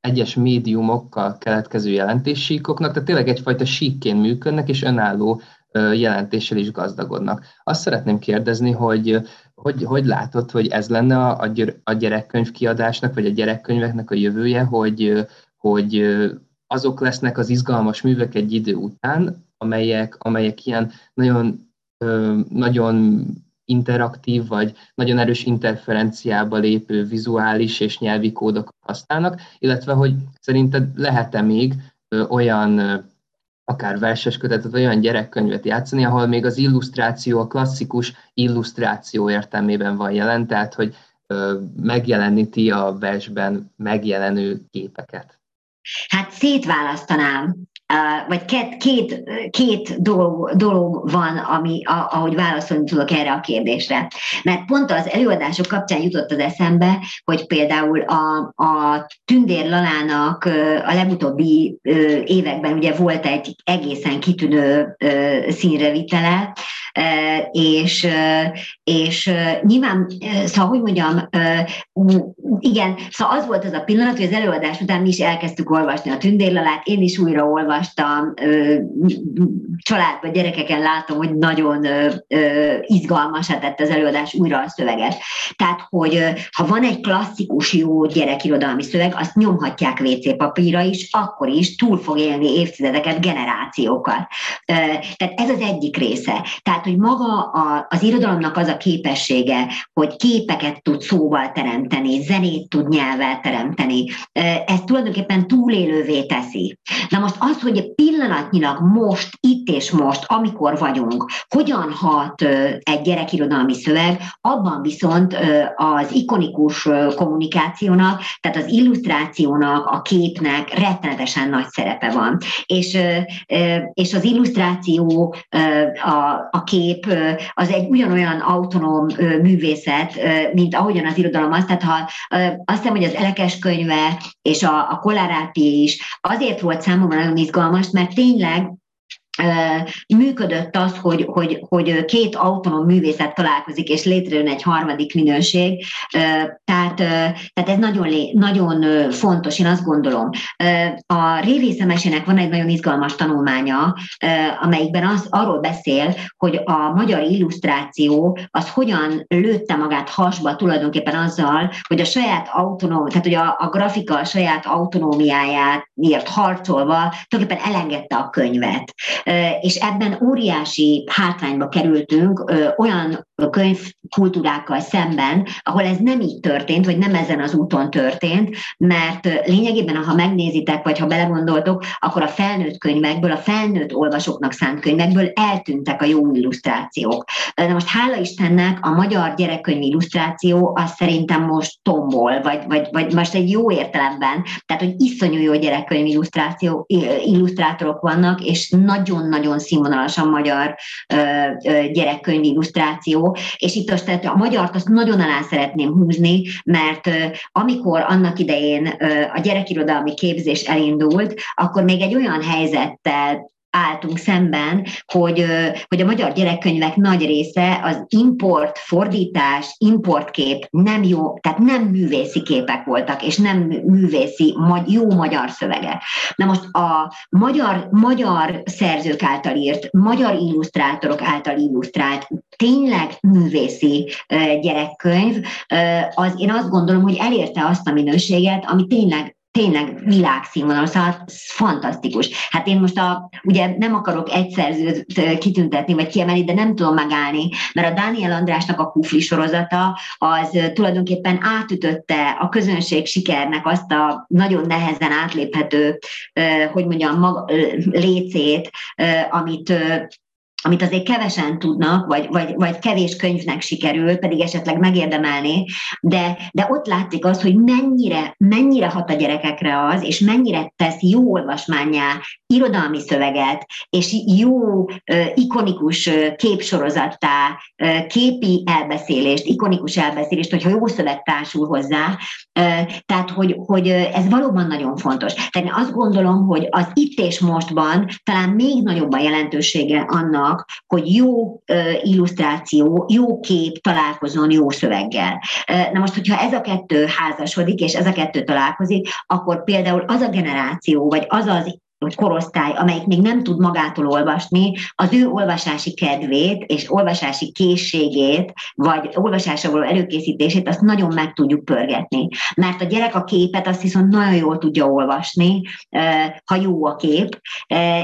egyes médiumokkal keletkező jelentéssíkoknak, tehát tényleg egyfajta síkként működnek, és önálló jelentéssel is gazdagodnak. Azt szeretném kérdezni, hogy hogy, hogy látod, hogy ez lenne a, a gyerekkönyv kiadásnak, vagy a gyerekkönyveknek a jövője, hogy, hogy azok lesznek az izgalmas művek egy idő után, amelyek, amelyek ilyen nagyon, nagyon interaktív, vagy nagyon erős interferenciába lépő vizuális és nyelvi kódokat használnak, illetve hogy szerinted lehet-e még olyan akár verses kötetet, olyan gyerekkönyvet játszani, ahol még az illusztráció, a klasszikus illusztráció értelmében van jelen, tehát hogy megjeleníti a versben megjelenő képeket. Hát szétválasztanám vagy két, két, két dolog, dolog van, ami, ahogy válaszolni tudok erre a kérdésre. Mert pont az előadások kapcsán jutott az eszembe, hogy például a, a Tündér Lalának a legutóbbi években ugye volt egy egészen kitűnő színrevitele, és, és nyilván, szóval, hogy mondjam, igen, szóval az volt az a pillanat, hogy az előadás után mi is elkezdtük olvasni a tündérlalát, én is újra olvastam, családban, gyerekeken látom, hogy nagyon izgalmas tett az előadás újra a szöveget. Tehát, hogy ha van egy klasszikus jó gyerekirodalmi szöveg, azt nyomhatják WC papírra is, akkor is túl fog élni évtizedeket, generációkat. Tehát ez az egyik része. Tehát, hogy maga a, az irodalomnak az a képessége, hogy képeket tud szóval teremteni, zenét tud nyelvvel teremteni, ez tulajdonképpen túlélővé teszi. Na most az, hogy pillanatnyilag most, itt és most, amikor vagyunk, hogyan hat egy gyerekirodalmi szöveg, abban viszont az ikonikus kommunikációnak, tehát az illusztrációnak, a képnek rettenetesen nagy szerepe van. És, és az illusztráció, a, a kép, az egy ugyanolyan autonóm művészet, mint ahogyan az irodalom az, tehát ha azt hiszem, hogy az Elekes könyve és a, a Koláráti is azért volt számomra nagyon izgalmas, mert tényleg működött az, hogy, hogy, hogy két autonóm művészet találkozik, és létrejön egy harmadik minőség. Tehát, tehát ez nagyon, nagyon fontos, én azt gondolom. A Révészemesének van egy nagyon izgalmas tanulmánya, amelyikben az arról beszél, hogy a magyar illusztráció az hogyan lőtte magát hasba tulajdonképpen azzal, hogy a saját autonóm, tehát hogy a, a grafika a saját autonómiáját miért harcolva tulajdonképpen elengedte a könyvet és ebben óriási hátrányba kerültünk olyan könyvkultúrákkal szemben, ahol ez nem így történt, vagy nem ezen az úton történt, mert lényegében, ha megnézitek, vagy ha belegondoltok, akkor a felnőtt könyvekből, a felnőtt olvasóknak szánt könyvekből eltűntek a jó illusztrációk. Na most hála Istennek a magyar gyerekkönyv illusztráció az szerintem most tombol, vagy, vagy, vagy most egy jó értelemben, tehát hogy iszonyú jó gyerekkönyv illusztráció, illusztrátorok vannak, és nagyon-nagyon színvonalasan magyar gyerekkönyv illusztráció, és itt most tehát a magyart azt nagyon alá szeretném húzni, mert amikor annak idején a gyerekirodalmi képzés elindult, akkor még egy olyan helyzettel álltunk szemben, hogy, hogy a magyar gyerekkönyvek nagy része az import, fordítás, importkép nem jó, tehát nem művészi képek voltak, és nem művészi, jó magyar szövegek. Na most a magyar, magyar szerzők által írt, magyar illusztrátorok által illusztrált, tényleg művészi gyerekkönyv, az én azt gondolom, hogy elérte azt a minőséget, ami tényleg tényleg világszínvonal, szóval fantasztikus. Hát én most a, ugye nem akarok egy szerzőt kitüntetni, vagy kiemelni, de nem tudom megállni, mert a Dániel Andrásnak a Kufli sorozata az tulajdonképpen átütötte a közönség sikernek azt a nagyon nehezen átléphető, hogy mondjam, maga, lécét, amit amit azért kevesen tudnak, vagy, vagy, vagy kevés könyvnek sikerül, pedig esetleg megérdemelni, de, de ott látszik az, hogy mennyire, mennyire hat a gyerekekre az, és mennyire tesz jó olvasmányá irodalmi szöveget, és jó, ikonikus képsorozattá, képi elbeszélést, ikonikus elbeszélést, hogyha jó szöveg társul hozzá, tehát, hogy, hogy ez valóban nagyon fontos. Tehát én azt gondolom, hogy az itt és mostban talán még nagyobb a jelentősége annak, hogy jó illusztráció, jó kép találkozon jó szöveggel. Na most, hogyha ez a kettő házasodik, és ez a kettő találkozik, akkor például az a generáció, vagy az az korosztály, amelyik még nem tud magától olvasni, az ő olvasási kedvét és olvasási készségét, vagy olvasásra való előkészítését, azt nagyon meg tudjuk pörgetni. Mert a gyerek a képet azt viszont nagyon jól tudja olvasni, ha jó a kép,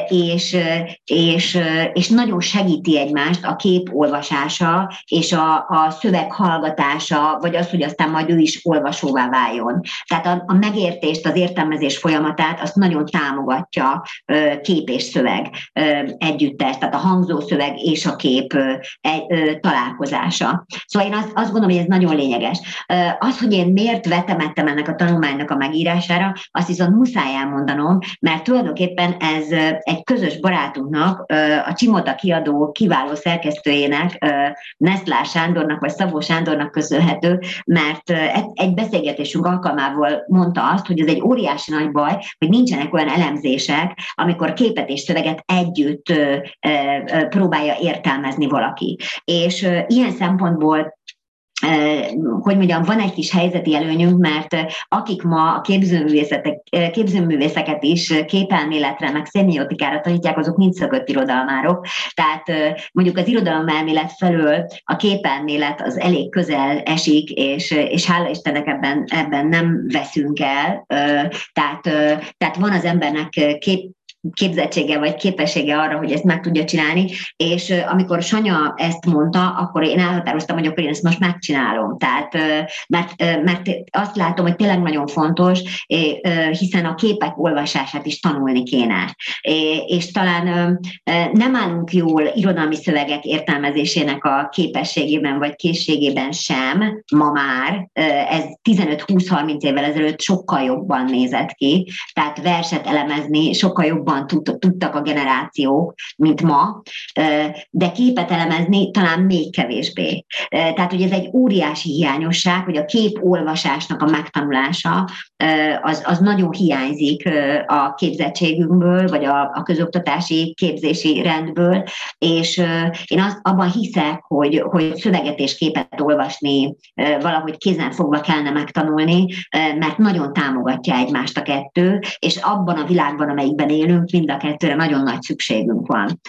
és, és, és nagyon segíti egymást a kép olvasása és a, a szöveg hallgatása, vagy az, hogy aztán majd ő is olvasóvá váljon. Tehát a, a megértést, az értelmezés folyamatát azt nagyon támogatja a kép és szöveg együttes, tehát a hangzószöveg és a kép találkozása. Szóval én azt, azt gondolom, hogy ez nagyon lényeges. Az, hogy én miért vetemettem ennek a tanulmánynak a megírására, azt viszont muszáj elmondanom, mert tulajdonképpen ez egy közös barátunknak, a Csimota kiadó kiváló szerkesztőjének, Neszlár Sándornak vagy Szabó Sándornak köszönhető, mert egy beszélgetésünk alkalmával mondta azt, hogy ez egy óriási nagy baj, hogy nincsenek olyan elemzések, kérdések, amikor képet és szöveget együtt próbálja értelmezni valaki. És ilyen szempontból hogy mondjam, van egy kis helyzeti előnyünk, mert akik ma a képzőművészeket is képelméletre, meg szemiotikára tanítják, azok mind szökött irodalmárok. Tehát mondjuk az irodalomelmélet felől a képelmélet az elég közel esik, és, és hála Istennek ebben, ebben nem veszünk el. Tehát, tehát van az embernek kép, képzettsége vagy képessége arra, hogy ezt meg tudja csinálni, és amikor Sanya ezt mondta, akkor én elhatároztam, hogy akkor én ezt most megcsinálom. Tehát, mert, mert azt látom, hogy tényleg nagyon fontos, hiszen a képek olvasását is tanulni kéne. És talán nem állunk jól irodalmi szövegek értelmezésének a képességében vagy készségében sem, ma már, ez 15-20-30 évvel ezelőtt sokkal jobban nézett ki, tehát verset elemezni sokkal jobban jobban tudtak a generációk, mint ma, de képet elemezni talán még kevésbé. Tehát, hogy ez egy óriási hiányosság, hogy a kép olvasásnak a megtanulása az, az nagyon hiányzik a képzettségünkből, vagy a, a közoktatási képzési rendből, és én az, abban hiszek, hogy, hogy szöveget és képet olvasni valahogy kézenfogva kellene megtanulni, mert nagyon támogatja egymást a kettő, és abban a világban, amelyikben élünk, nekünk mind a kettőre nagyon nagy szükségünk van.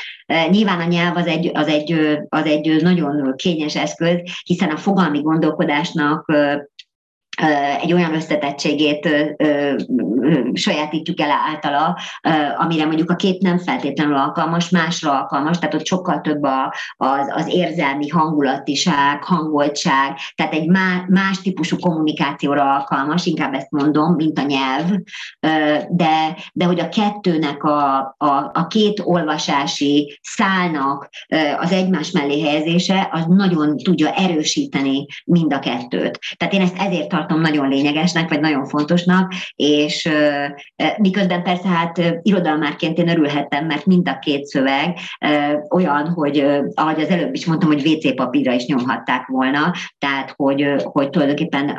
Nyilván a nyelv az egy, az egy, az egy nagyon kényes eszköz, hiszen a fogalmi gondolkodásnak egy olyan összetettségét sajátítjuk el általa, amire mondjuk a kép nem feltétlenül alkalmas, másra alkalmas, tehát ott sokkal több a, az, az érzelmi hangulatiság, hangoltság, tehát egy más típusú kommunikációra alkalmas, inkább ezt mondom, mint a nyelv, de, de hogy a kettőnek a, a, a két olvasási szálnak az egymás mellé helyezése, az nagyon tudja erősíteni mind a kettőt. Tehát én ezt ezért tartom nagyon lényegesnek, vagy nagyon fontosnak, és miközben persze hát irodalmárként én örülhettem, mert mind a két szöveg olyan, hogy ahogy az előbb is mondtam, hogy WC papírra is nyomhatták volna, tehát hogy, hogy tulajdonképpen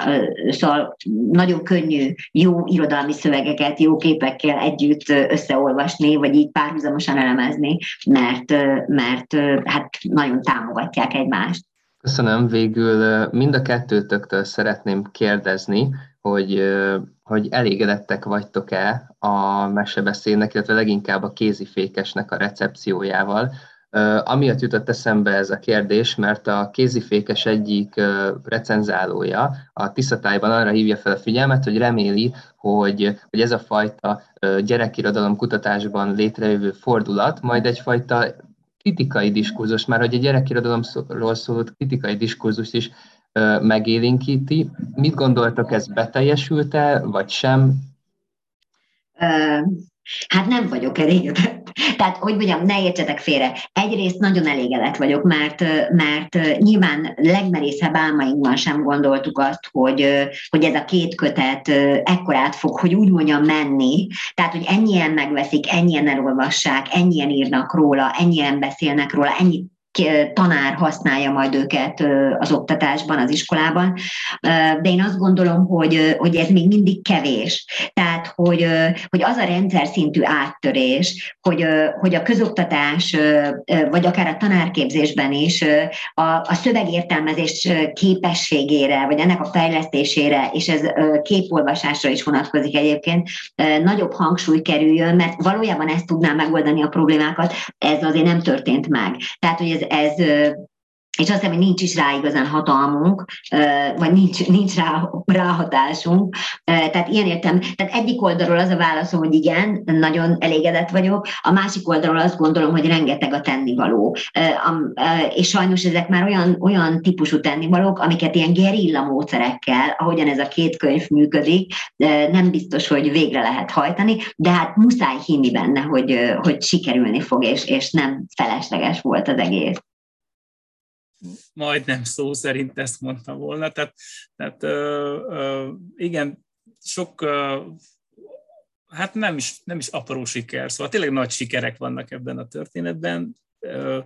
szóval nagyon könnyű jó irodalmi szövegeket jó képekkel együtt összeolvasni, vagy így párhuzamosan elemezni, mert, mert hát nagyon támogatják egymást. Köszönöm. Végül mind a kettőtöktől szeretném kérdezni, hogy, hogy elégedettek vagytok-e a mesebeszédnek, illetve leginkább a kézifékesnek a recepciójával. Amiatt jutott eszembe ez a kérdés, mert a kézifékes egyik recenzálója a Tiszatájban arra hívja fel a figyelmet, hogy reméli, hogy, hogy ez a fajta gyerekirodalom kutatásban létrejövő fordulat majd egyfajta kritikai diskurzus, már hogy a gyerekirodalomról szóló kritikai diskurzus is megélénkíti. Mit gondoltok, ez beteljesült-e, vagy sem? Hát nem vagyok elégedett. Tehát, hogy mondjam, ne értsetek félre. Egyrészt nagyon elégedett vagyok, mert, mert nyilván legmerészebb álmainkban sem gondoltuk azt, hogy, hogy ez a két kötet ekkorát fog, hogy úgy mondjam, menni. Tehát, hogy ennyien megveszik, ennyien elolvassák, ennyien írnak róla, ennyien beszélnek róla, ennyi tanár használja majd őket az oktatásban, az iskolában, de én azt gondolom, hogy, hogy ez még mindig kevés. Tehát, hogy, hogy az a rendszer szintű áttörés, hogy, hogy a közoktatás, vagy akár a tanárképzésben is a, a szövegértelmezés képességére, vagy ennek a fejlesztésére, és ez képolvasásra is vonatkozik egyébként, nagyobb hangsúly kerüljön, mert valójában ezt tudná megoldani a problémákat, ez azért nem történt meg. Tehát, hogy ez ez, és azt hiszem, hogy nincs is rá igazán hatalmunk, vagy nincs, nincs rá ráhatásunk. Tehát ilyen értem, tehát egyik oldalról az a válaszom, hogy igen, nagyon elégedett vagyok, a másik oldalról azt gondolom, hogy rengeteg a tennivaló. És sajnos ezek már olyan, olyan típusú tennivalók, amiket ilyen gerilla módszerekkel, ahogyan ez a két könyv működik, nem biztos, hogy végre lehet hajtani, de hát muszáj hinni benne, hogy, hogy sikerülni fog, és, és nem felesleges volt az egész majdnem szó szerint ezt mondta volna. Tehát, tehát ö, ö, igen, sok, ö, hát nem is, nem is apró siker, szóval tényleg nagy sikerek vannak ebben a történetben. Ö,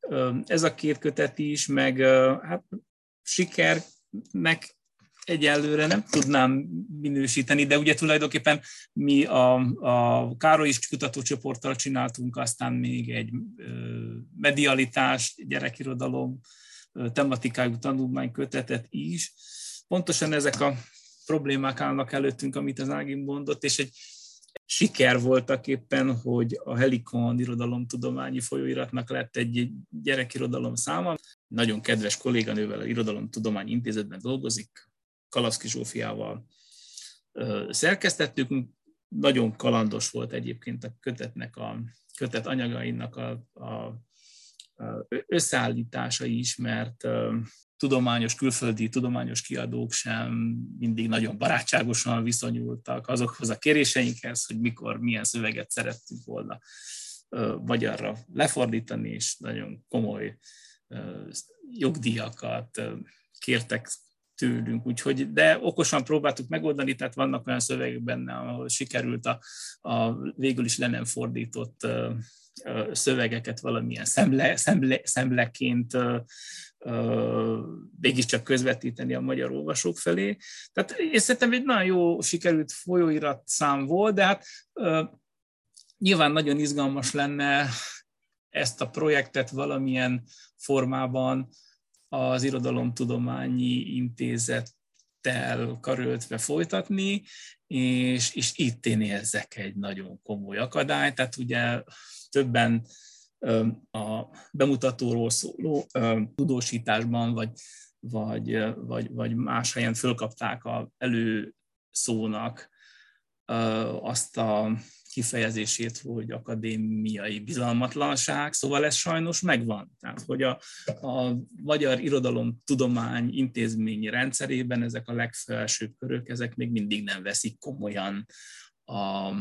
ö, ez a két kötet is, meg ö, hát sikernek egyelőre nem tudnám minősíteni, de ugye tulajdonképpen mi a, a Károly is kutatócsoporttal csináltunk aztán még egy medialitás, gyerekirodalom tematikájú tanulmánykötetet is. Pontosan ezek a problémák állnak előttünk, amit az Ági mondott, és egy siker voltak éppen, hogy a Helikon irodalomtudományi folyóiratnak lett egy gyerekirodalom száma. Nagyon kedves kolléganővel a Irodalomtudomány Intézetben dolgozik, Kalaszki Zsófiával szerkesztettük. Nagyon kalandos volt egyébként a kötetnek, a kötet anyagainak a, a, a összeállítása is, mert tudományos, külföldi tudományos kiadók sem mindig nagyon barátságosan viszonyultak azokhoz a kéréseinkhez, hogy mikor, milyen szöveget szerettünk volna magyarra lefordítani, és nagyon komoly jogdíjakat kértek tőlünk, úgyhogy, de okosan próbáltuk megoldani, tehát vannak olyan szövegek benne, ahol sikerült a, a végül is le fordított szövegeket valamilyen szemle, szemle, szemleként mégiscsak közvetíteni a magyar olvasók felé. Tehát én szerintem egy nagyon jó sikerült folyóirat szám volt, de hát nyilván nagyon izgalmas lenne ezt a projektet valamilyen formában az Irodalomtudományi Intézettel karöltve folytatni, és, és itt én érzek egy nagyon komoly akadályt, tehát ugye többen a bemutatóról szóló tudósításban, vagy, vagy, vagy, vagy más helyen fölkapták a előszónak azt a kifejezését, hogy akadémiai bizalmatlanság, szóval ez sajnos megvan. Tehát, hogy a, a Magyar Irodalom Tudomány intézményi rendszerében ezek a legfelsőbb körök, ezek még mindig nem veszik komolyan a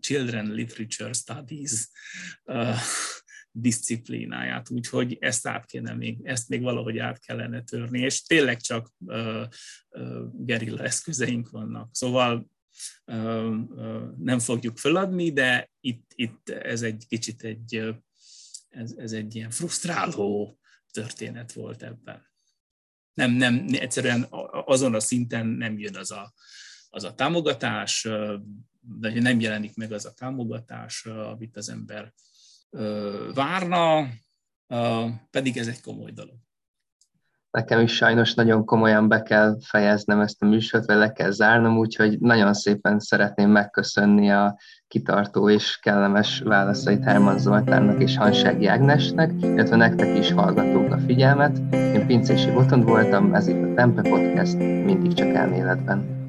Children Literature Studies uh, disziplináját, úgyhogy ezt át kéne még, ezt még valahogy át kellene törni, és tényleg csak uh, uh, gerilla eszközeink vannak. Szóval nem fogjuk feladni, de itt, itt ez egy kicsit egy, ez, ez egy ilyen frusztráló történet volt ebben. Nem, nem, egyszerűen azon a szinten nem jön az a, az a támogatás, de nem jelenik meg az a támogatás, amit az ember várna, pedig ez egy komoly dolog. Nekem is sajnos nagyon komolyan be kell fejeznem ezt a műsort, vagy le kell zárnom, úgyhogy nagyon szépen szeretném megköszönni a kitartó és kellemes válaszait Herman Zoltánnak és Hansági Ágnesnek, illetve nektek is hallgatók a figyelmet. Én Pincési Botond voltam, ez itt a Tempe Podcast, mindig csak elméletben.